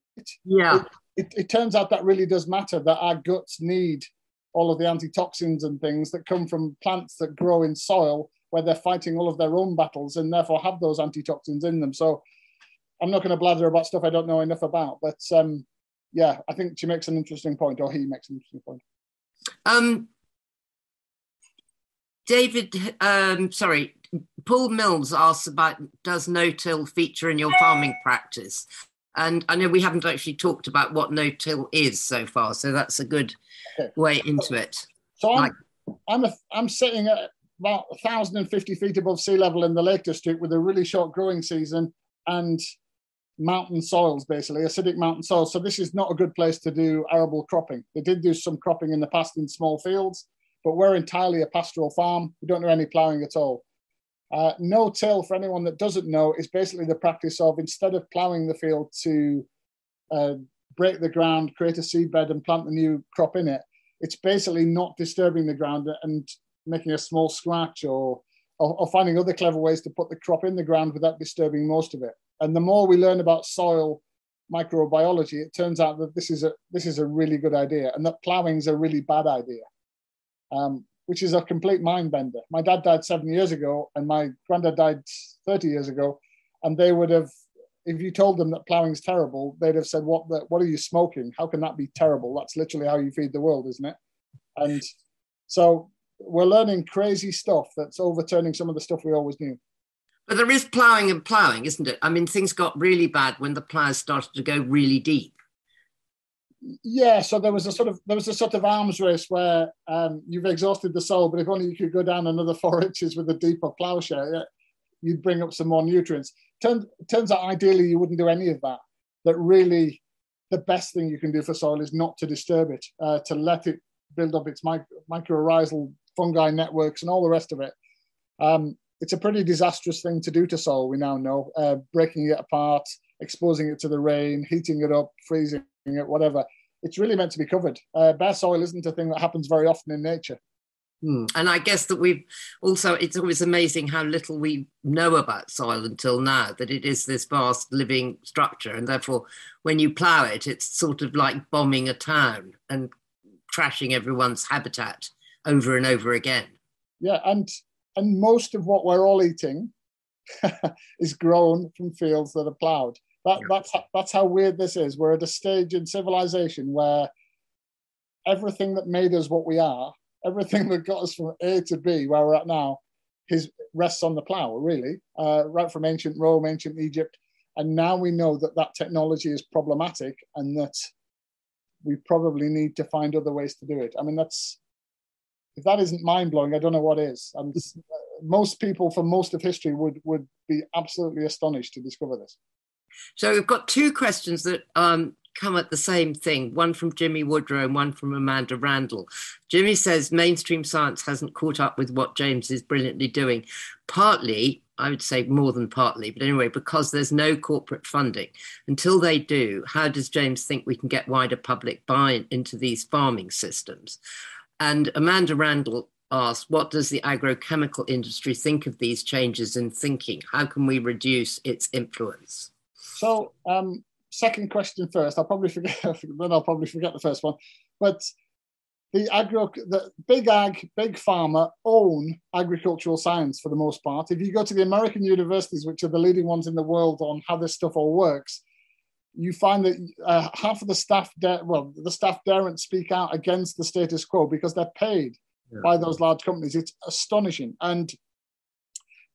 Yeah. It, it, it turns out that really does matter that our guts need all of the antitoxins and things that come from plants that grow in soil where they're fighting all of their own battles and therefore have those antitoxins in them. So I'm not going to blather about stuff I don't know enough about, but um, yeah, I think she makes an interesting point, or he makes an interesting point. Um, David, um, sorry, Paul Mills asks about does no-till feature in your farming practice? And I know we haven't actually talked about what no-till is so far, so that's a good okay. way into it. So I'm, like, I'm, a, I'm sitting at about 1,050 feet above sea level in the Lake District with a really short growing season and mountain soils, basically, acidic mountain soils. So this is not a good place to do arable cropping. They did do some cropping in the past in small fields, but we're entirely a pastoral farm. We don't do any ploughing at all. Uh, no till, for anyone that doesn't know, is basically the practice of instead of ploughing the field to uh, break the ground, create a seedbed, and plant the new crop in it, it's basically not disturbing the ground and making a small scratch or, or, or finding other clever ways to put the crop in the ground without disturbing most of it. And the more we learn about soil microbiology, it turns out that this is a this is a really good idea, and that ploughing is a really bad idea, um, which is a complete mind bender. My dad died seven years ago, and my granddad died thirty years ago, and they would have, if you told them that ploughing's terrible, they'd have said, "What the, What are you smoking? How can that be terrible? That's literally how you feed the world, isn't it?" And so we're learning crazy stuff that's overturning some of the stuff we always knew. But there is ploughing and ploughing, isn't it? I mean, things got really bad when the ploughs started to go really deep. Yeah, so there was a sort of there was a sort of arms race where um, you've exhausted the soil, but if only you could go down another four *laughs* inches with a deeper ploughshare. You'd bring up some more nutrients. Turns, turns out ideally you wouldn't do any of that. That really the best thing you can do for soil is not to disturb it, uh, to let it build up its micro, mycorrhizal fungi networks and all the rest of it. Um, it's a pretty disastrous thing to do to soil, we now know, uh, breaking it apart, exposing it to the rain, heating it up, freezing it, whatever. It's really meant to be covered. Uh, bare soil isn't a thing that happens very often in nature. Hmm. And I guess that we've also, it's always amazing how little we know about soil until now, that it is this vast living structure. And therefore, when you plough it, it's sort of like bombing a town and trashing everyone's habitat over and over again. Yeah. And, and most of what we're all eating *laughs* is grown from fields that are ploughed. That, that's, that's how weird this is. We're at a stage in civilization where everything that made us what we are everything that got us from A to B, where we're at now, his rests on the plow, really, uh, right from ancient Rome, ancient Egypt. And now we know that that technology is problematic and that we probably need to find other ways to do it. I mean, that's, if that isn't mind blowing, I don't know what is. And *laughs* most people for most of history would, would be absolutely astonished to discover this. So we've got two questions that um, come at the same thing one from Jimmy Woodrow and one from Amanda Randall. Jimmy says mainstream science hasn't caught up with what James is brilliantly doing, partly. I would say more than partly, but anyway, because there's no corporate funding. Until they do, how does James think we can get wider public buy into these farming systems? And Amanda Randall asked, What does the agrochemical industry think of these changes in thinking? How can we reduce its influence? So, um, second question first. I'll probably *laughs* forget. then I'll probably forget the first one. But the agro, the big ag, big pharma own agricultural science for the most part. If you go to the American universities, which are the leading ones in the world on how this stuff all works, you find that uh, half of the staff, dare, well, the staff daren't speak out against the status quo because they're paid yeah. by those large companies. It's astonishing. And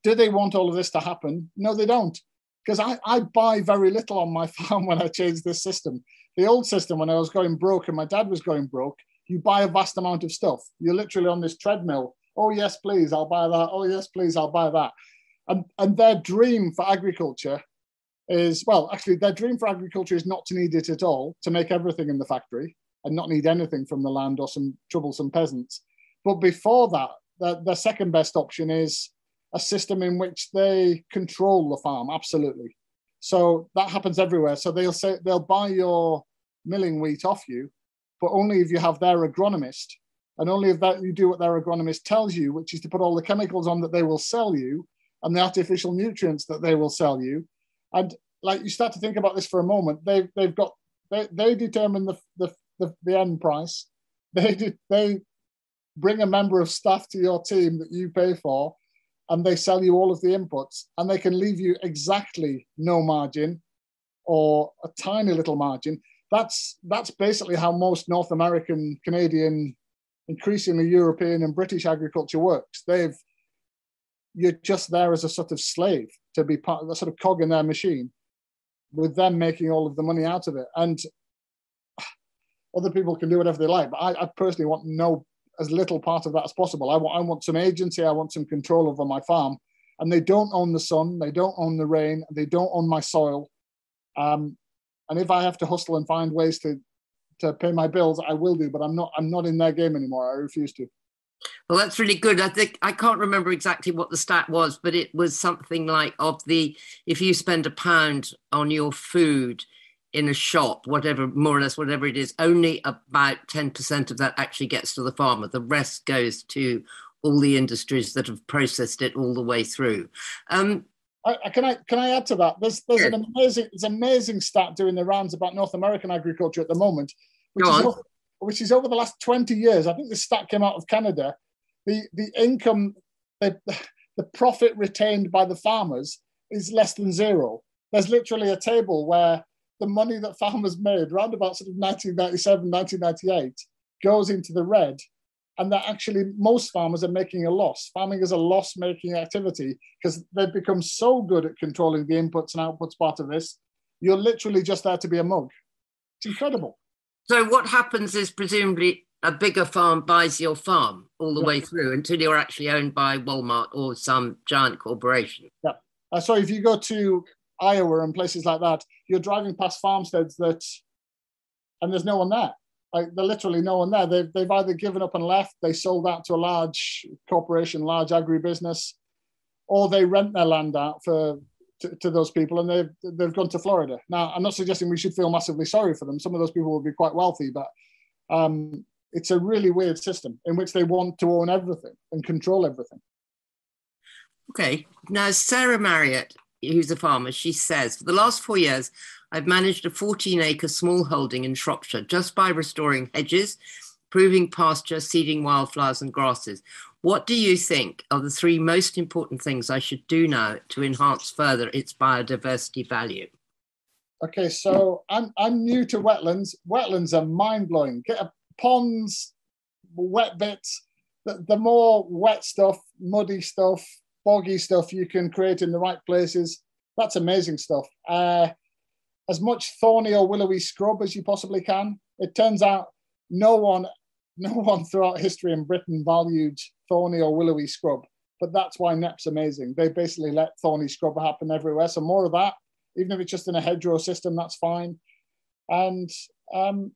do they want all of this to happen? No, they don't because I, I buy very little on my *laughs* farm when I change this system. The old system, when I was going broke and my dad was going broke, you buy a vast amount of stuff. You're literally on this treadmill. Oh, yes, please, I'll buy that. Oh, yes, please, I'll buy that. And, and their dream for agriculture is well, actually, their dream for agriculture is not to need it at all, to make everything in the factory and not need anything from the land or some troublesome peasants. But before that, the, the second best option is a system in which they control the farm absolutely. So that happens everywhere. So they'll say they'll buy your milling wheat off you, but only if you have their agronomist, and only if that you do what their agronomist tells you, which is to put all the chemicals on that they will sell you and the artificial nutrients that they will sell you. And like you start to think about this for a moment, they've they've got they, they determine the, the the, the end price. *laughs* They they bring a member of staff to your team that you pay for and they sell you all of the inputs and they can leave you exactly no margin or a tiny little margin. That's that's basically how most north american canadian increasingly european and british agriculture works. They've you're just there as a sort of slave to be part of the sort of cog in their machine with them making all of the money out of it. And other people can do whatever they like but i, I personally want no as little part of that as possible. I want, I want some agency, I want some control over my farm. And they don't own the sun, they don't own the rain, they don't own my soil. Um, and if I have to hustle and find ways to to pay my bills, I will do. But I'm not I'm not in their game anymore. I refuse to. Well, that's really good. I think I can't remember exactly what the stat was, but it was something like of the if you spend a pound on your food, in a shop, whatever, more or less, whatever it is, only about 10% of that actually gets to the farmer. The rest goes to all the industries that have processed it all the way through. Um, I, can I can I add to that? There's there's an amazing there's an amazing stat doing the rounds about North American agriculture at the moment, which is, over, which is over the last 20 years. I think the stat came out of Canada. The the income, the, the profit retained by the farmers is less than zero. There's literally a table where the money that farmers made around about sort of 1997, 1998 goes into the red. And that actually most farmers are making a loss. Farming is a loss making activity because they've become so good at controlling the inputs and outputs part of this. You're literally just there to be a mug. It's incredible. So, what happens is presumably a bigger farm buys your farm all the yeah. way through until you're actually owned by Walmart or some giant corporation. Yeah. Uh, so if you go to Iowa and places like that, you're driving past farmsteads that, and there's no one there. Like there's literally no one there. They've they've either given up and left, they sold out to a large corporation, large agribusiness, or they rent their land out for to, to, those people and they've they've gone to Florida. Now, I'm not suggesting we should feel massively sorry for them. Some of those people will be quite wealthy, but um, it's a really weird system in which they want to own everything and control everything. Okay. Now, Sarah Marriott, who's a farmer, she says, for the last four years, I've managed a 14 acre small holding in Shropshire just by restoring hedges, improving pasture, seeding wildflowers and grasses. What do you think are the three most important things I should do now to enhance further its biodiversity value? Okay, so I'm I'm new to wetlands. Wetlands are mind blowing. Get a, ponds, wet bits. The, the more wet stuff, muddy stuff, boggy stuff you can create in the right places, that's amazing stuff. Uh, as much thorny or willowy scrub as you possibly can. It turns out no one *laughs* no one throughout history in Britain valued thorny or willowy scrub. But that's why Knepp's amazing. They basically let thorny scrub happen everywhere. So more of that, even if it's just in a hedgerow system, that's fine. And um,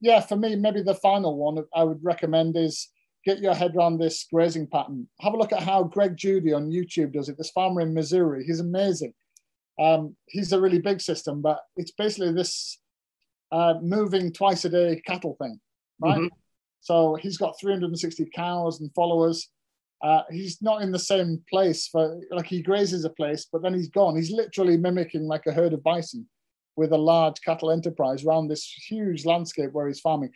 yeah, for me, maybe the final one I would recommend is get your head around this grazing pattern. Have a look at how Greg Judy on YouTube does it. This farmer in Missouri, he's amazing. Um, he's a really big system, but it's basically this uh, moving twice a day cattle thing, right? Mm-hmm. So he's got 360 cows and followers. Uh, he's not in the same place for like he grazes a place, but then he's gone. He's literally mimicking like a herd of bison with a large cattle enterprise around this huge landscape where he's farming.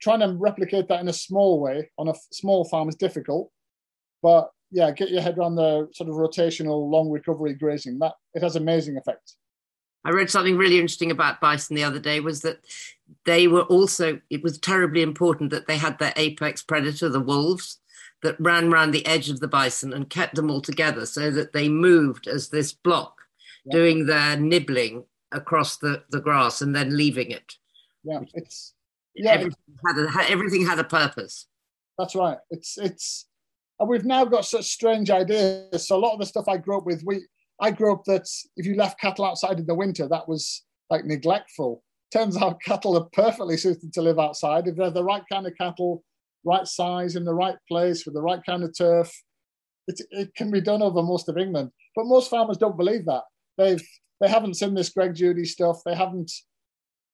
Trying to replicate that in a small way on a small farm is difficult, but yeah, get your head around the sort of rotational long recovery grazing. That it has amazing effects. I read something really interesting about bison the other day was that they were also, it was terribly important that they had their apex predator, the wolves, that ran around the edge of the bison and kept them all together so that they moved as this block, yeah. doing their nibbling across the, the grass and then leaving it. Yeah, it's yeah, everything had, a, everything had a purpose. That's right. It's it's and we've now got such strange ideas. So a lot of the stuff I grew up with, we I grew up that if you left cattle outside in the winter, that was like neglectful. Turns out *laughs* cattle are perfectly suited to live outside if they're the right kind of cattle, right size, in the right place with the right kind of turf. It, it can be done over most of England, but most farmers don't believe that. They've they haven't seen this Greg Judy stuff. They haven't.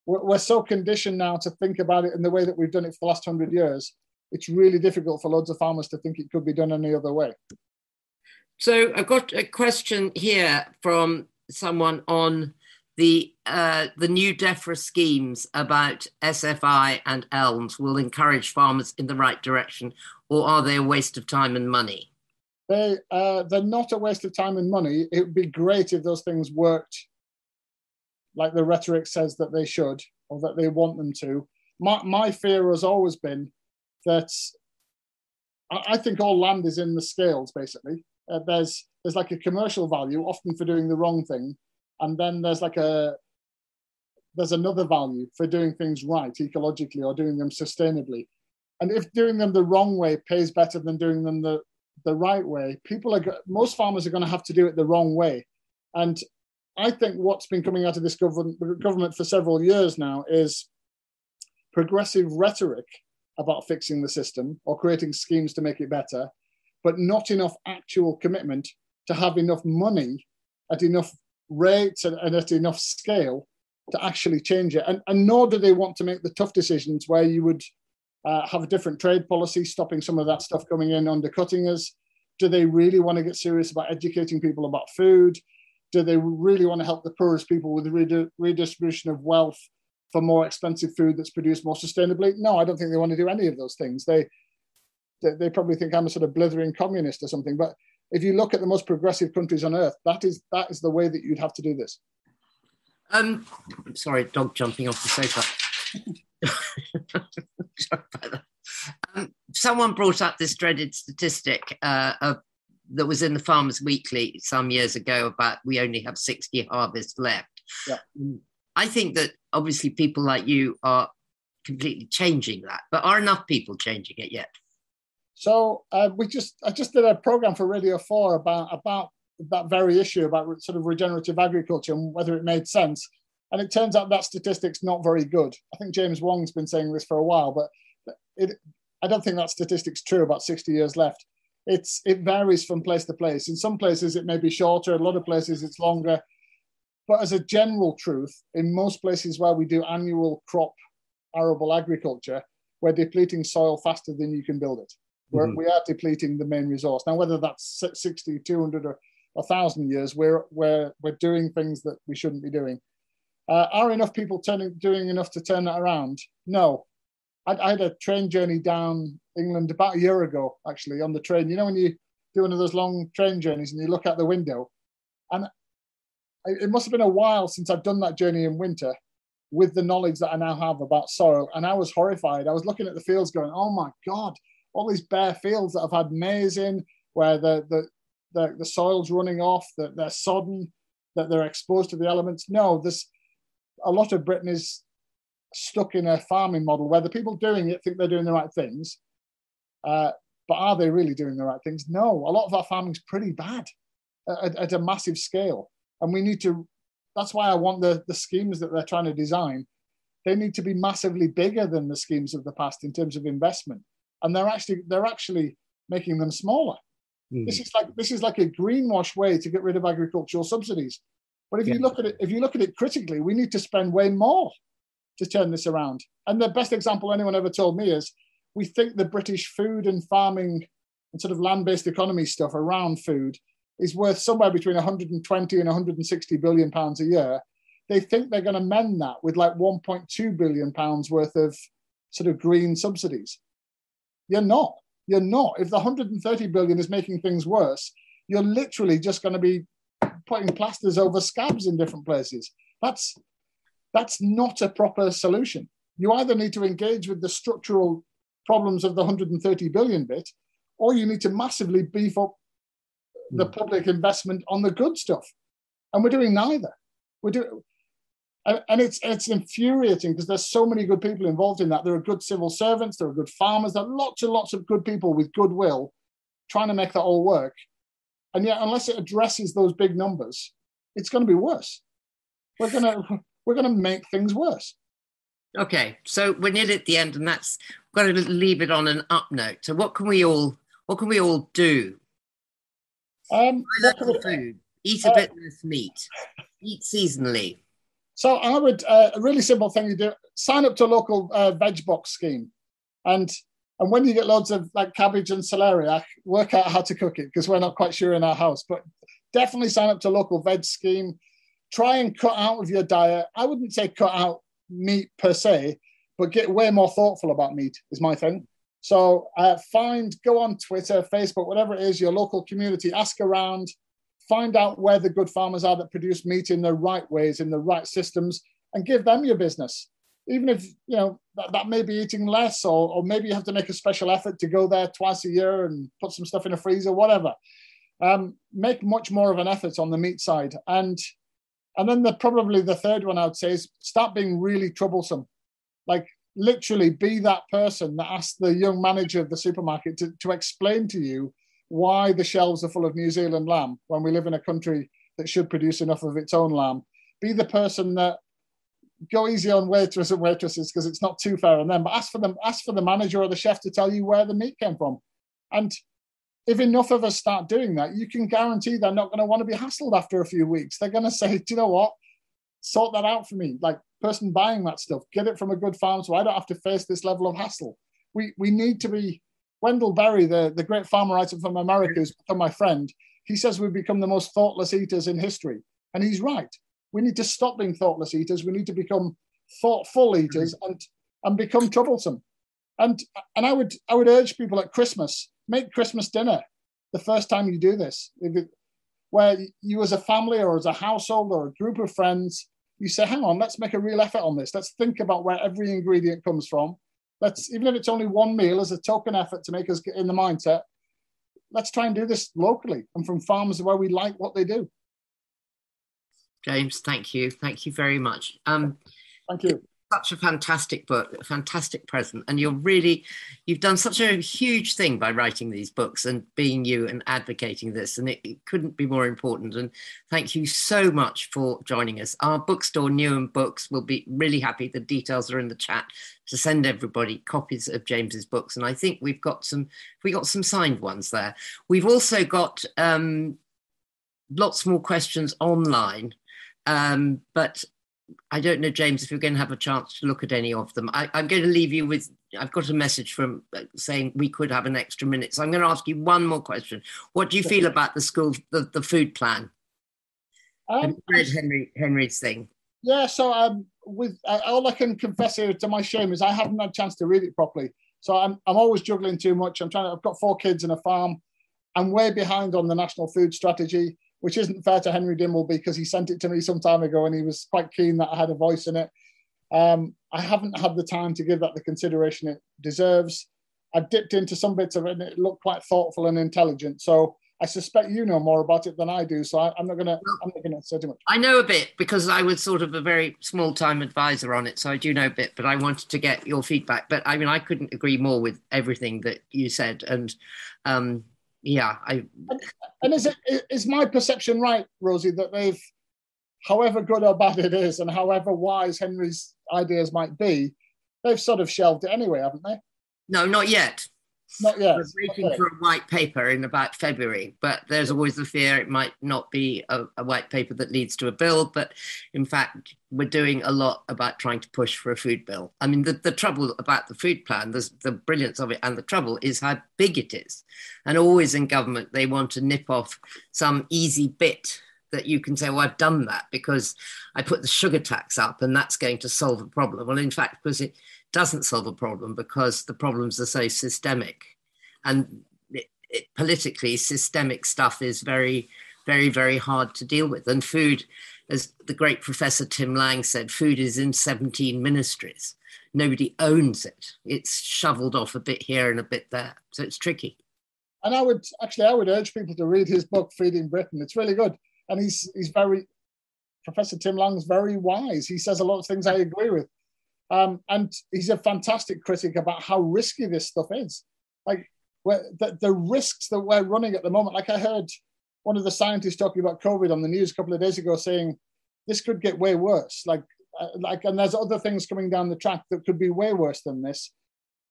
We're, we're so conditioned now to think about it in the way that we've done it for the last hundred years. It's really difficult for loads of farmers to think it could be done any other way. So I've got a question here from someone on the uh, the new DEFRA schemes about SFI and ELMS will encourage farmers in the right direction, or are they a waste of time and money? They uh, they're not a waste of time and money. It would be great if those things worked like the rhetoric says that they should, or that they want them to. My my fear has always been that I think all land is in the scales basically. Uh, there's there's like a commercial value often for doing the wrong thing and then there's like a there's another value for doing things right ecologically or doing them sustainably. And if doing them the wrong way pays better than doing them the the right way people are most farmers are going to have to do it the wrong way. And i think what's been coming out of this government government for several years now is progressive rhetoric about fixing the system or creating schemes to make it better but not enough actual commitment to have enough money at enough rates and, and at enough scale to actually change it. And, and, nor do they want to make the tough decisions where you would uh, have a different trade policy, stopping some of that stuff coming in, undercutting us. Do they really want to get serious about educating people about food? Do they really want to help the poorest people with the redistribution of wealth for more expensive food that's produced more sustainably? No, I don't think they want to do any of those things. They they, they probably think I'm a sort of blithering communist or something. But if you look at the most progressive countries on earth, that is that is the way that you'd have to do this. Um, sorry, dog jumping off the sofa. *laughs* um, someone brought up this dreaded statistic uh, of, that was in the Farmers Weekly some years ago about we only have 60 harvests left. Yeah. I think that obviously people like you are completely changing that, but are enough people changing it yet? So uh, we just I just did a program for Radio Four about about that very issue about sort of regenerative agriculture and whether it made sense. And it turns out that statistic's not very good. I think James Wong's been saying this for a while, but it, I don't think that statistic's true. About 60 years left. It's it varies from place to place. In some places it may be shorter. In a lot of places it's longer. But as a general truth, in most places where we do annual crop arable agriculture, we're depleting soil faster than you can build it. We're, mm-hmm. we are depleting the main resource. Now, whether that's 60, 200, or 1,000 years, we're, we're, we're doing things that we shouldn't be doing. Uh, are enough people turning, doing enough to turn that around? No. I, I, had a train journey down England about a year ago, actually, on the train. You know, when you do one of those long train journeys and you look out the window, and it must have been a while since I've done that journey in winter with the knowledge that I now have about soil. And I was horrified. I was looking at the fields going, oh my God, all these bare fields that have had maize in, where the, the, the, the soil's running off, that they're sodden, that they're exposed to the elements. No, there's a lot of Britain is stuck in a farming model where the people doing it think they're doing the right things. Uh, but are they really doing the right things? No, a lot of our farming's pretty bad at, at a massive scale. And we need to, that's why I want the, the schemes that they're trying to design, they need to be massively bigger than the schemes of the past in terms of investment and they're actually they're actually making them smaller. Mm. This is like this is like a greenwash way to get rid of agricultural subsidies. But if yeah. you look at it, if you look at it critically, we need to spend way more to turn this around. And the best example anyone ever told me is we think the British food and farming and sort of land-based economy stuff around food is worth somewhere between 120 and 160 billion pounds a year. They think they're going to mend that with like 1.2 billion pounds worth of sort of green subsidies. You're not. You're not. If the 130 billion is making things worse, you're literally just going to be putting plasters over scabs in different places. That's that's not a proper solution. You either need to engage with the structural problems of the 130 billion bit, or you need to massively beef up the hmm. public investment on the good stuff. And we're doing neither. We're doing and, and it's it's infuriating because there's so many good people involved in that. There are good civil servants, there are good farmers, there are lots and lots of good people with goodwill trying to make that all work. And yet, unless it addresses those big numbers, it's going to be worse. We're going to we're going to make things worse. Okay, so we're nearly at the end, and that's we've got to leave it on an up note. So, what can we all what can we all do? Um, food. Eat a uh, bit less meat. Eat seasonally. So I would uh, a really simple thing you do: sign up to a local uh, veg box scheme, and and when you get loads of like cabbage and celeriac, work out how to cook it because we're not quite sure in our house. But definitely sign up to a local veg scheme. Try and cut out of your diet. I wouldn't say cut out meat per se, but get way more thoughtful about meat is my thing. So uh, find, go on Twitter, Facebook, whatever it is, your local community, ask around, find out where the good farmers are that produce meat in the right ways, in the right systems, and give them your business. Even if you know that, that may be eating less, or, or maybe you have to make a special effort to go there twice a year and put some stuff in a freezer, whatever. Um, make much more of an effort on the meat side, and and then the probably the third one I would say is start being really troublesome. Like literally be that person that asks the young manager of the supermarket to, to explain to you why the shelves are full of New Zealand lamb when we live in a country that should produce enough of its own lamb. Be the person that go easy on waiters and waitresses because it's not too fair on them, but ask for them, ask for the manager or the chef to tell you where the meat came from. And if enough of us start doing that, you can guarantee they're not going to want to be hassled after a few weeks. They're going to say, do you know what? Sort that out for me. Like person buying that stuff, get it from a good farm so I don't have to face this level of hassle. We we need to be Wendell Berry, the, the great farmer writer from America, who's become my friend, he says we've become the most thoughtless eaters in history. And he's right. We need to stop being thoughtless eaters. We need to become thoughtful eaters and, and become troublesome. And, and I, would, I would urge people at Christmas, make Christmas dinner the first time you do this. Where you as a family or as a household or a group of friends, you say, hang on, let's make a real effort on this. Let's think about where every ingredient comes from. Let's even if it's only one meal as a token effort to make us get in the mindset let's try and do this locally and from farmers where we like what they do. James thank you. Thank you very much. Um thank you such a fantastic book, a fantastic present, and you're really, you've done such a huge thing by writing these books and being you and advocating this, and it, it couldn't be more important. And thank you so much for joining us. Our bookstore, Newham Books, will be really happy. The details are in the chat to send everybody copies of James's books, and I think we've got some, we got some signed ones there. We've also got um, lots more questions online. Um, but I don't know, James, if you're going to have a chance to look at any of them. I, am going to leave you with, I've got a message from uh, saying we could have an extra minute. So I'm going to ask you one more question. What do you feel about the school, the, the food plan? Um, read Henry, Henry's thing? Yeah, so um, with uh, all I can confess here to my shame is I haven't had a chance to read it properly. So I'm, I'm always juggling too much. I'm trying to, I've got four kids and a farm. I'm way behind on the national food strategy which isn't fair to Henry Dimbleby because he sent it to me some time ago and he was quite keen that I had a voice in it. Um, I haven't had the time to give that the consideration it deserves. I've dipped into some bits of it and it looked quite thoughtful and intelligent. So I suspect you know more about it than I do. So I, am not gonna I'm not gonna say too much. I know a bit because I was sort of a very small time advisor on it, so I do know a bit. But I wanted to get your feedback. But I mean, I couldn't agree more with everything that you said, and um, yeah, I. And is it is my perception right, Rosie, that they've, however good or bad it is, and however wise Henry's ideas might be, they've sort of shelved it anyway, haven't they? No, not yet. Not yet. We're waiting okay. for a white paper in about February, but there's always the fear it might not be a, a, white paper that leads to a bill. But in fact, we're doing a lot about trying to push for a food bill. I mean, the, the trouble about the food plan, the, the brilliance of it, and the trouble is how big it is. And always in government, they want to nip off some easy bit that you can say, well, I've done that because I put the sugar tax up and that's going to solve a problem. Well, in fact, because it doesn't solve a problem because the problems are so systemic. And it, it, politically, systemic stuff is very, very, very hard to deal with. And food, as the great Professor Tim Lang said, food is in 17 ministries. Nobody owns it. It's shoveled off a bit here and a bit there. So it's tricky. And I would actually, I would urge people to read his book, Feeding Britain. It's really good. And he's, he's very, Professor Tim Lang's very wise. He says a lot of things I agree with. Um, and he's a fantastic critic about how risky this stuff is. Like the, the risks that we're running at the moment. Like I heard one of the scientists talking about COVID on the news a couple of days ago saying this could get way worse. Like, uh, like, and there's other things coming down the track that could be way worse than this.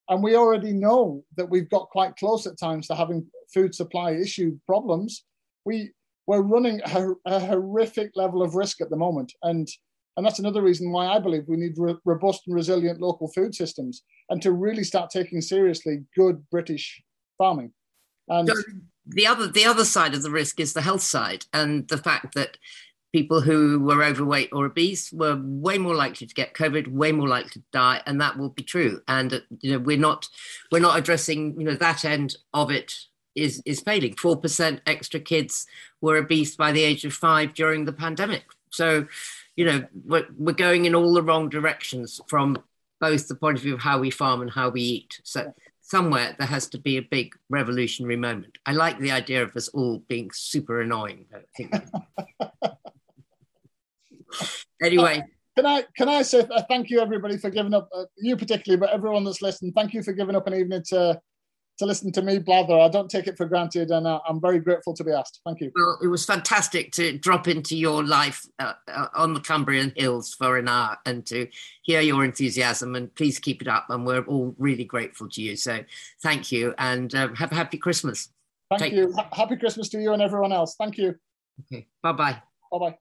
And we already know that we've got quite close at times to having food supply issue problems. We we're running a, a horrific level of risk at the moment, and and that's another reason why I believe we need re- robust and resilient local food systems and to really start taking seriously good British farming. And so the other the other side of the risk is the health side and the fact that people who were overweight or obese were way more likely to get COVID, way more likely to die, and that will be true. And uh, you know we're not we're not addressing you know that end of it is is failing. Four percent extra kids were obese by the age of five during the pandemic. So you know, we're, we're going in all the wrong directions from both the point of view of how we farm and how we eat. So somewhere there has to be a big revolutionary moment. I like the idea of us all being super annoying. *laughs* anyway. Can I can I say thank you everybody for giving up uh, you particularly, but everyone that's listened. Thank you for giving up an evening to to listen to me blather. I don't take it for granted, and uh, I'm very grateful to be asked. Thank you. Well, it was fantastic to drop into your life uh, uh, on the Cumbrian Hills for an hour and to hear your enthusiasm. And please keep it up. And we're all really grateful to you. So thank you, and uh, have a happy Christmas. Thank take you. Happy Christmas to you and everyone else. Thank you. Okay. Bye bye. Bye bye.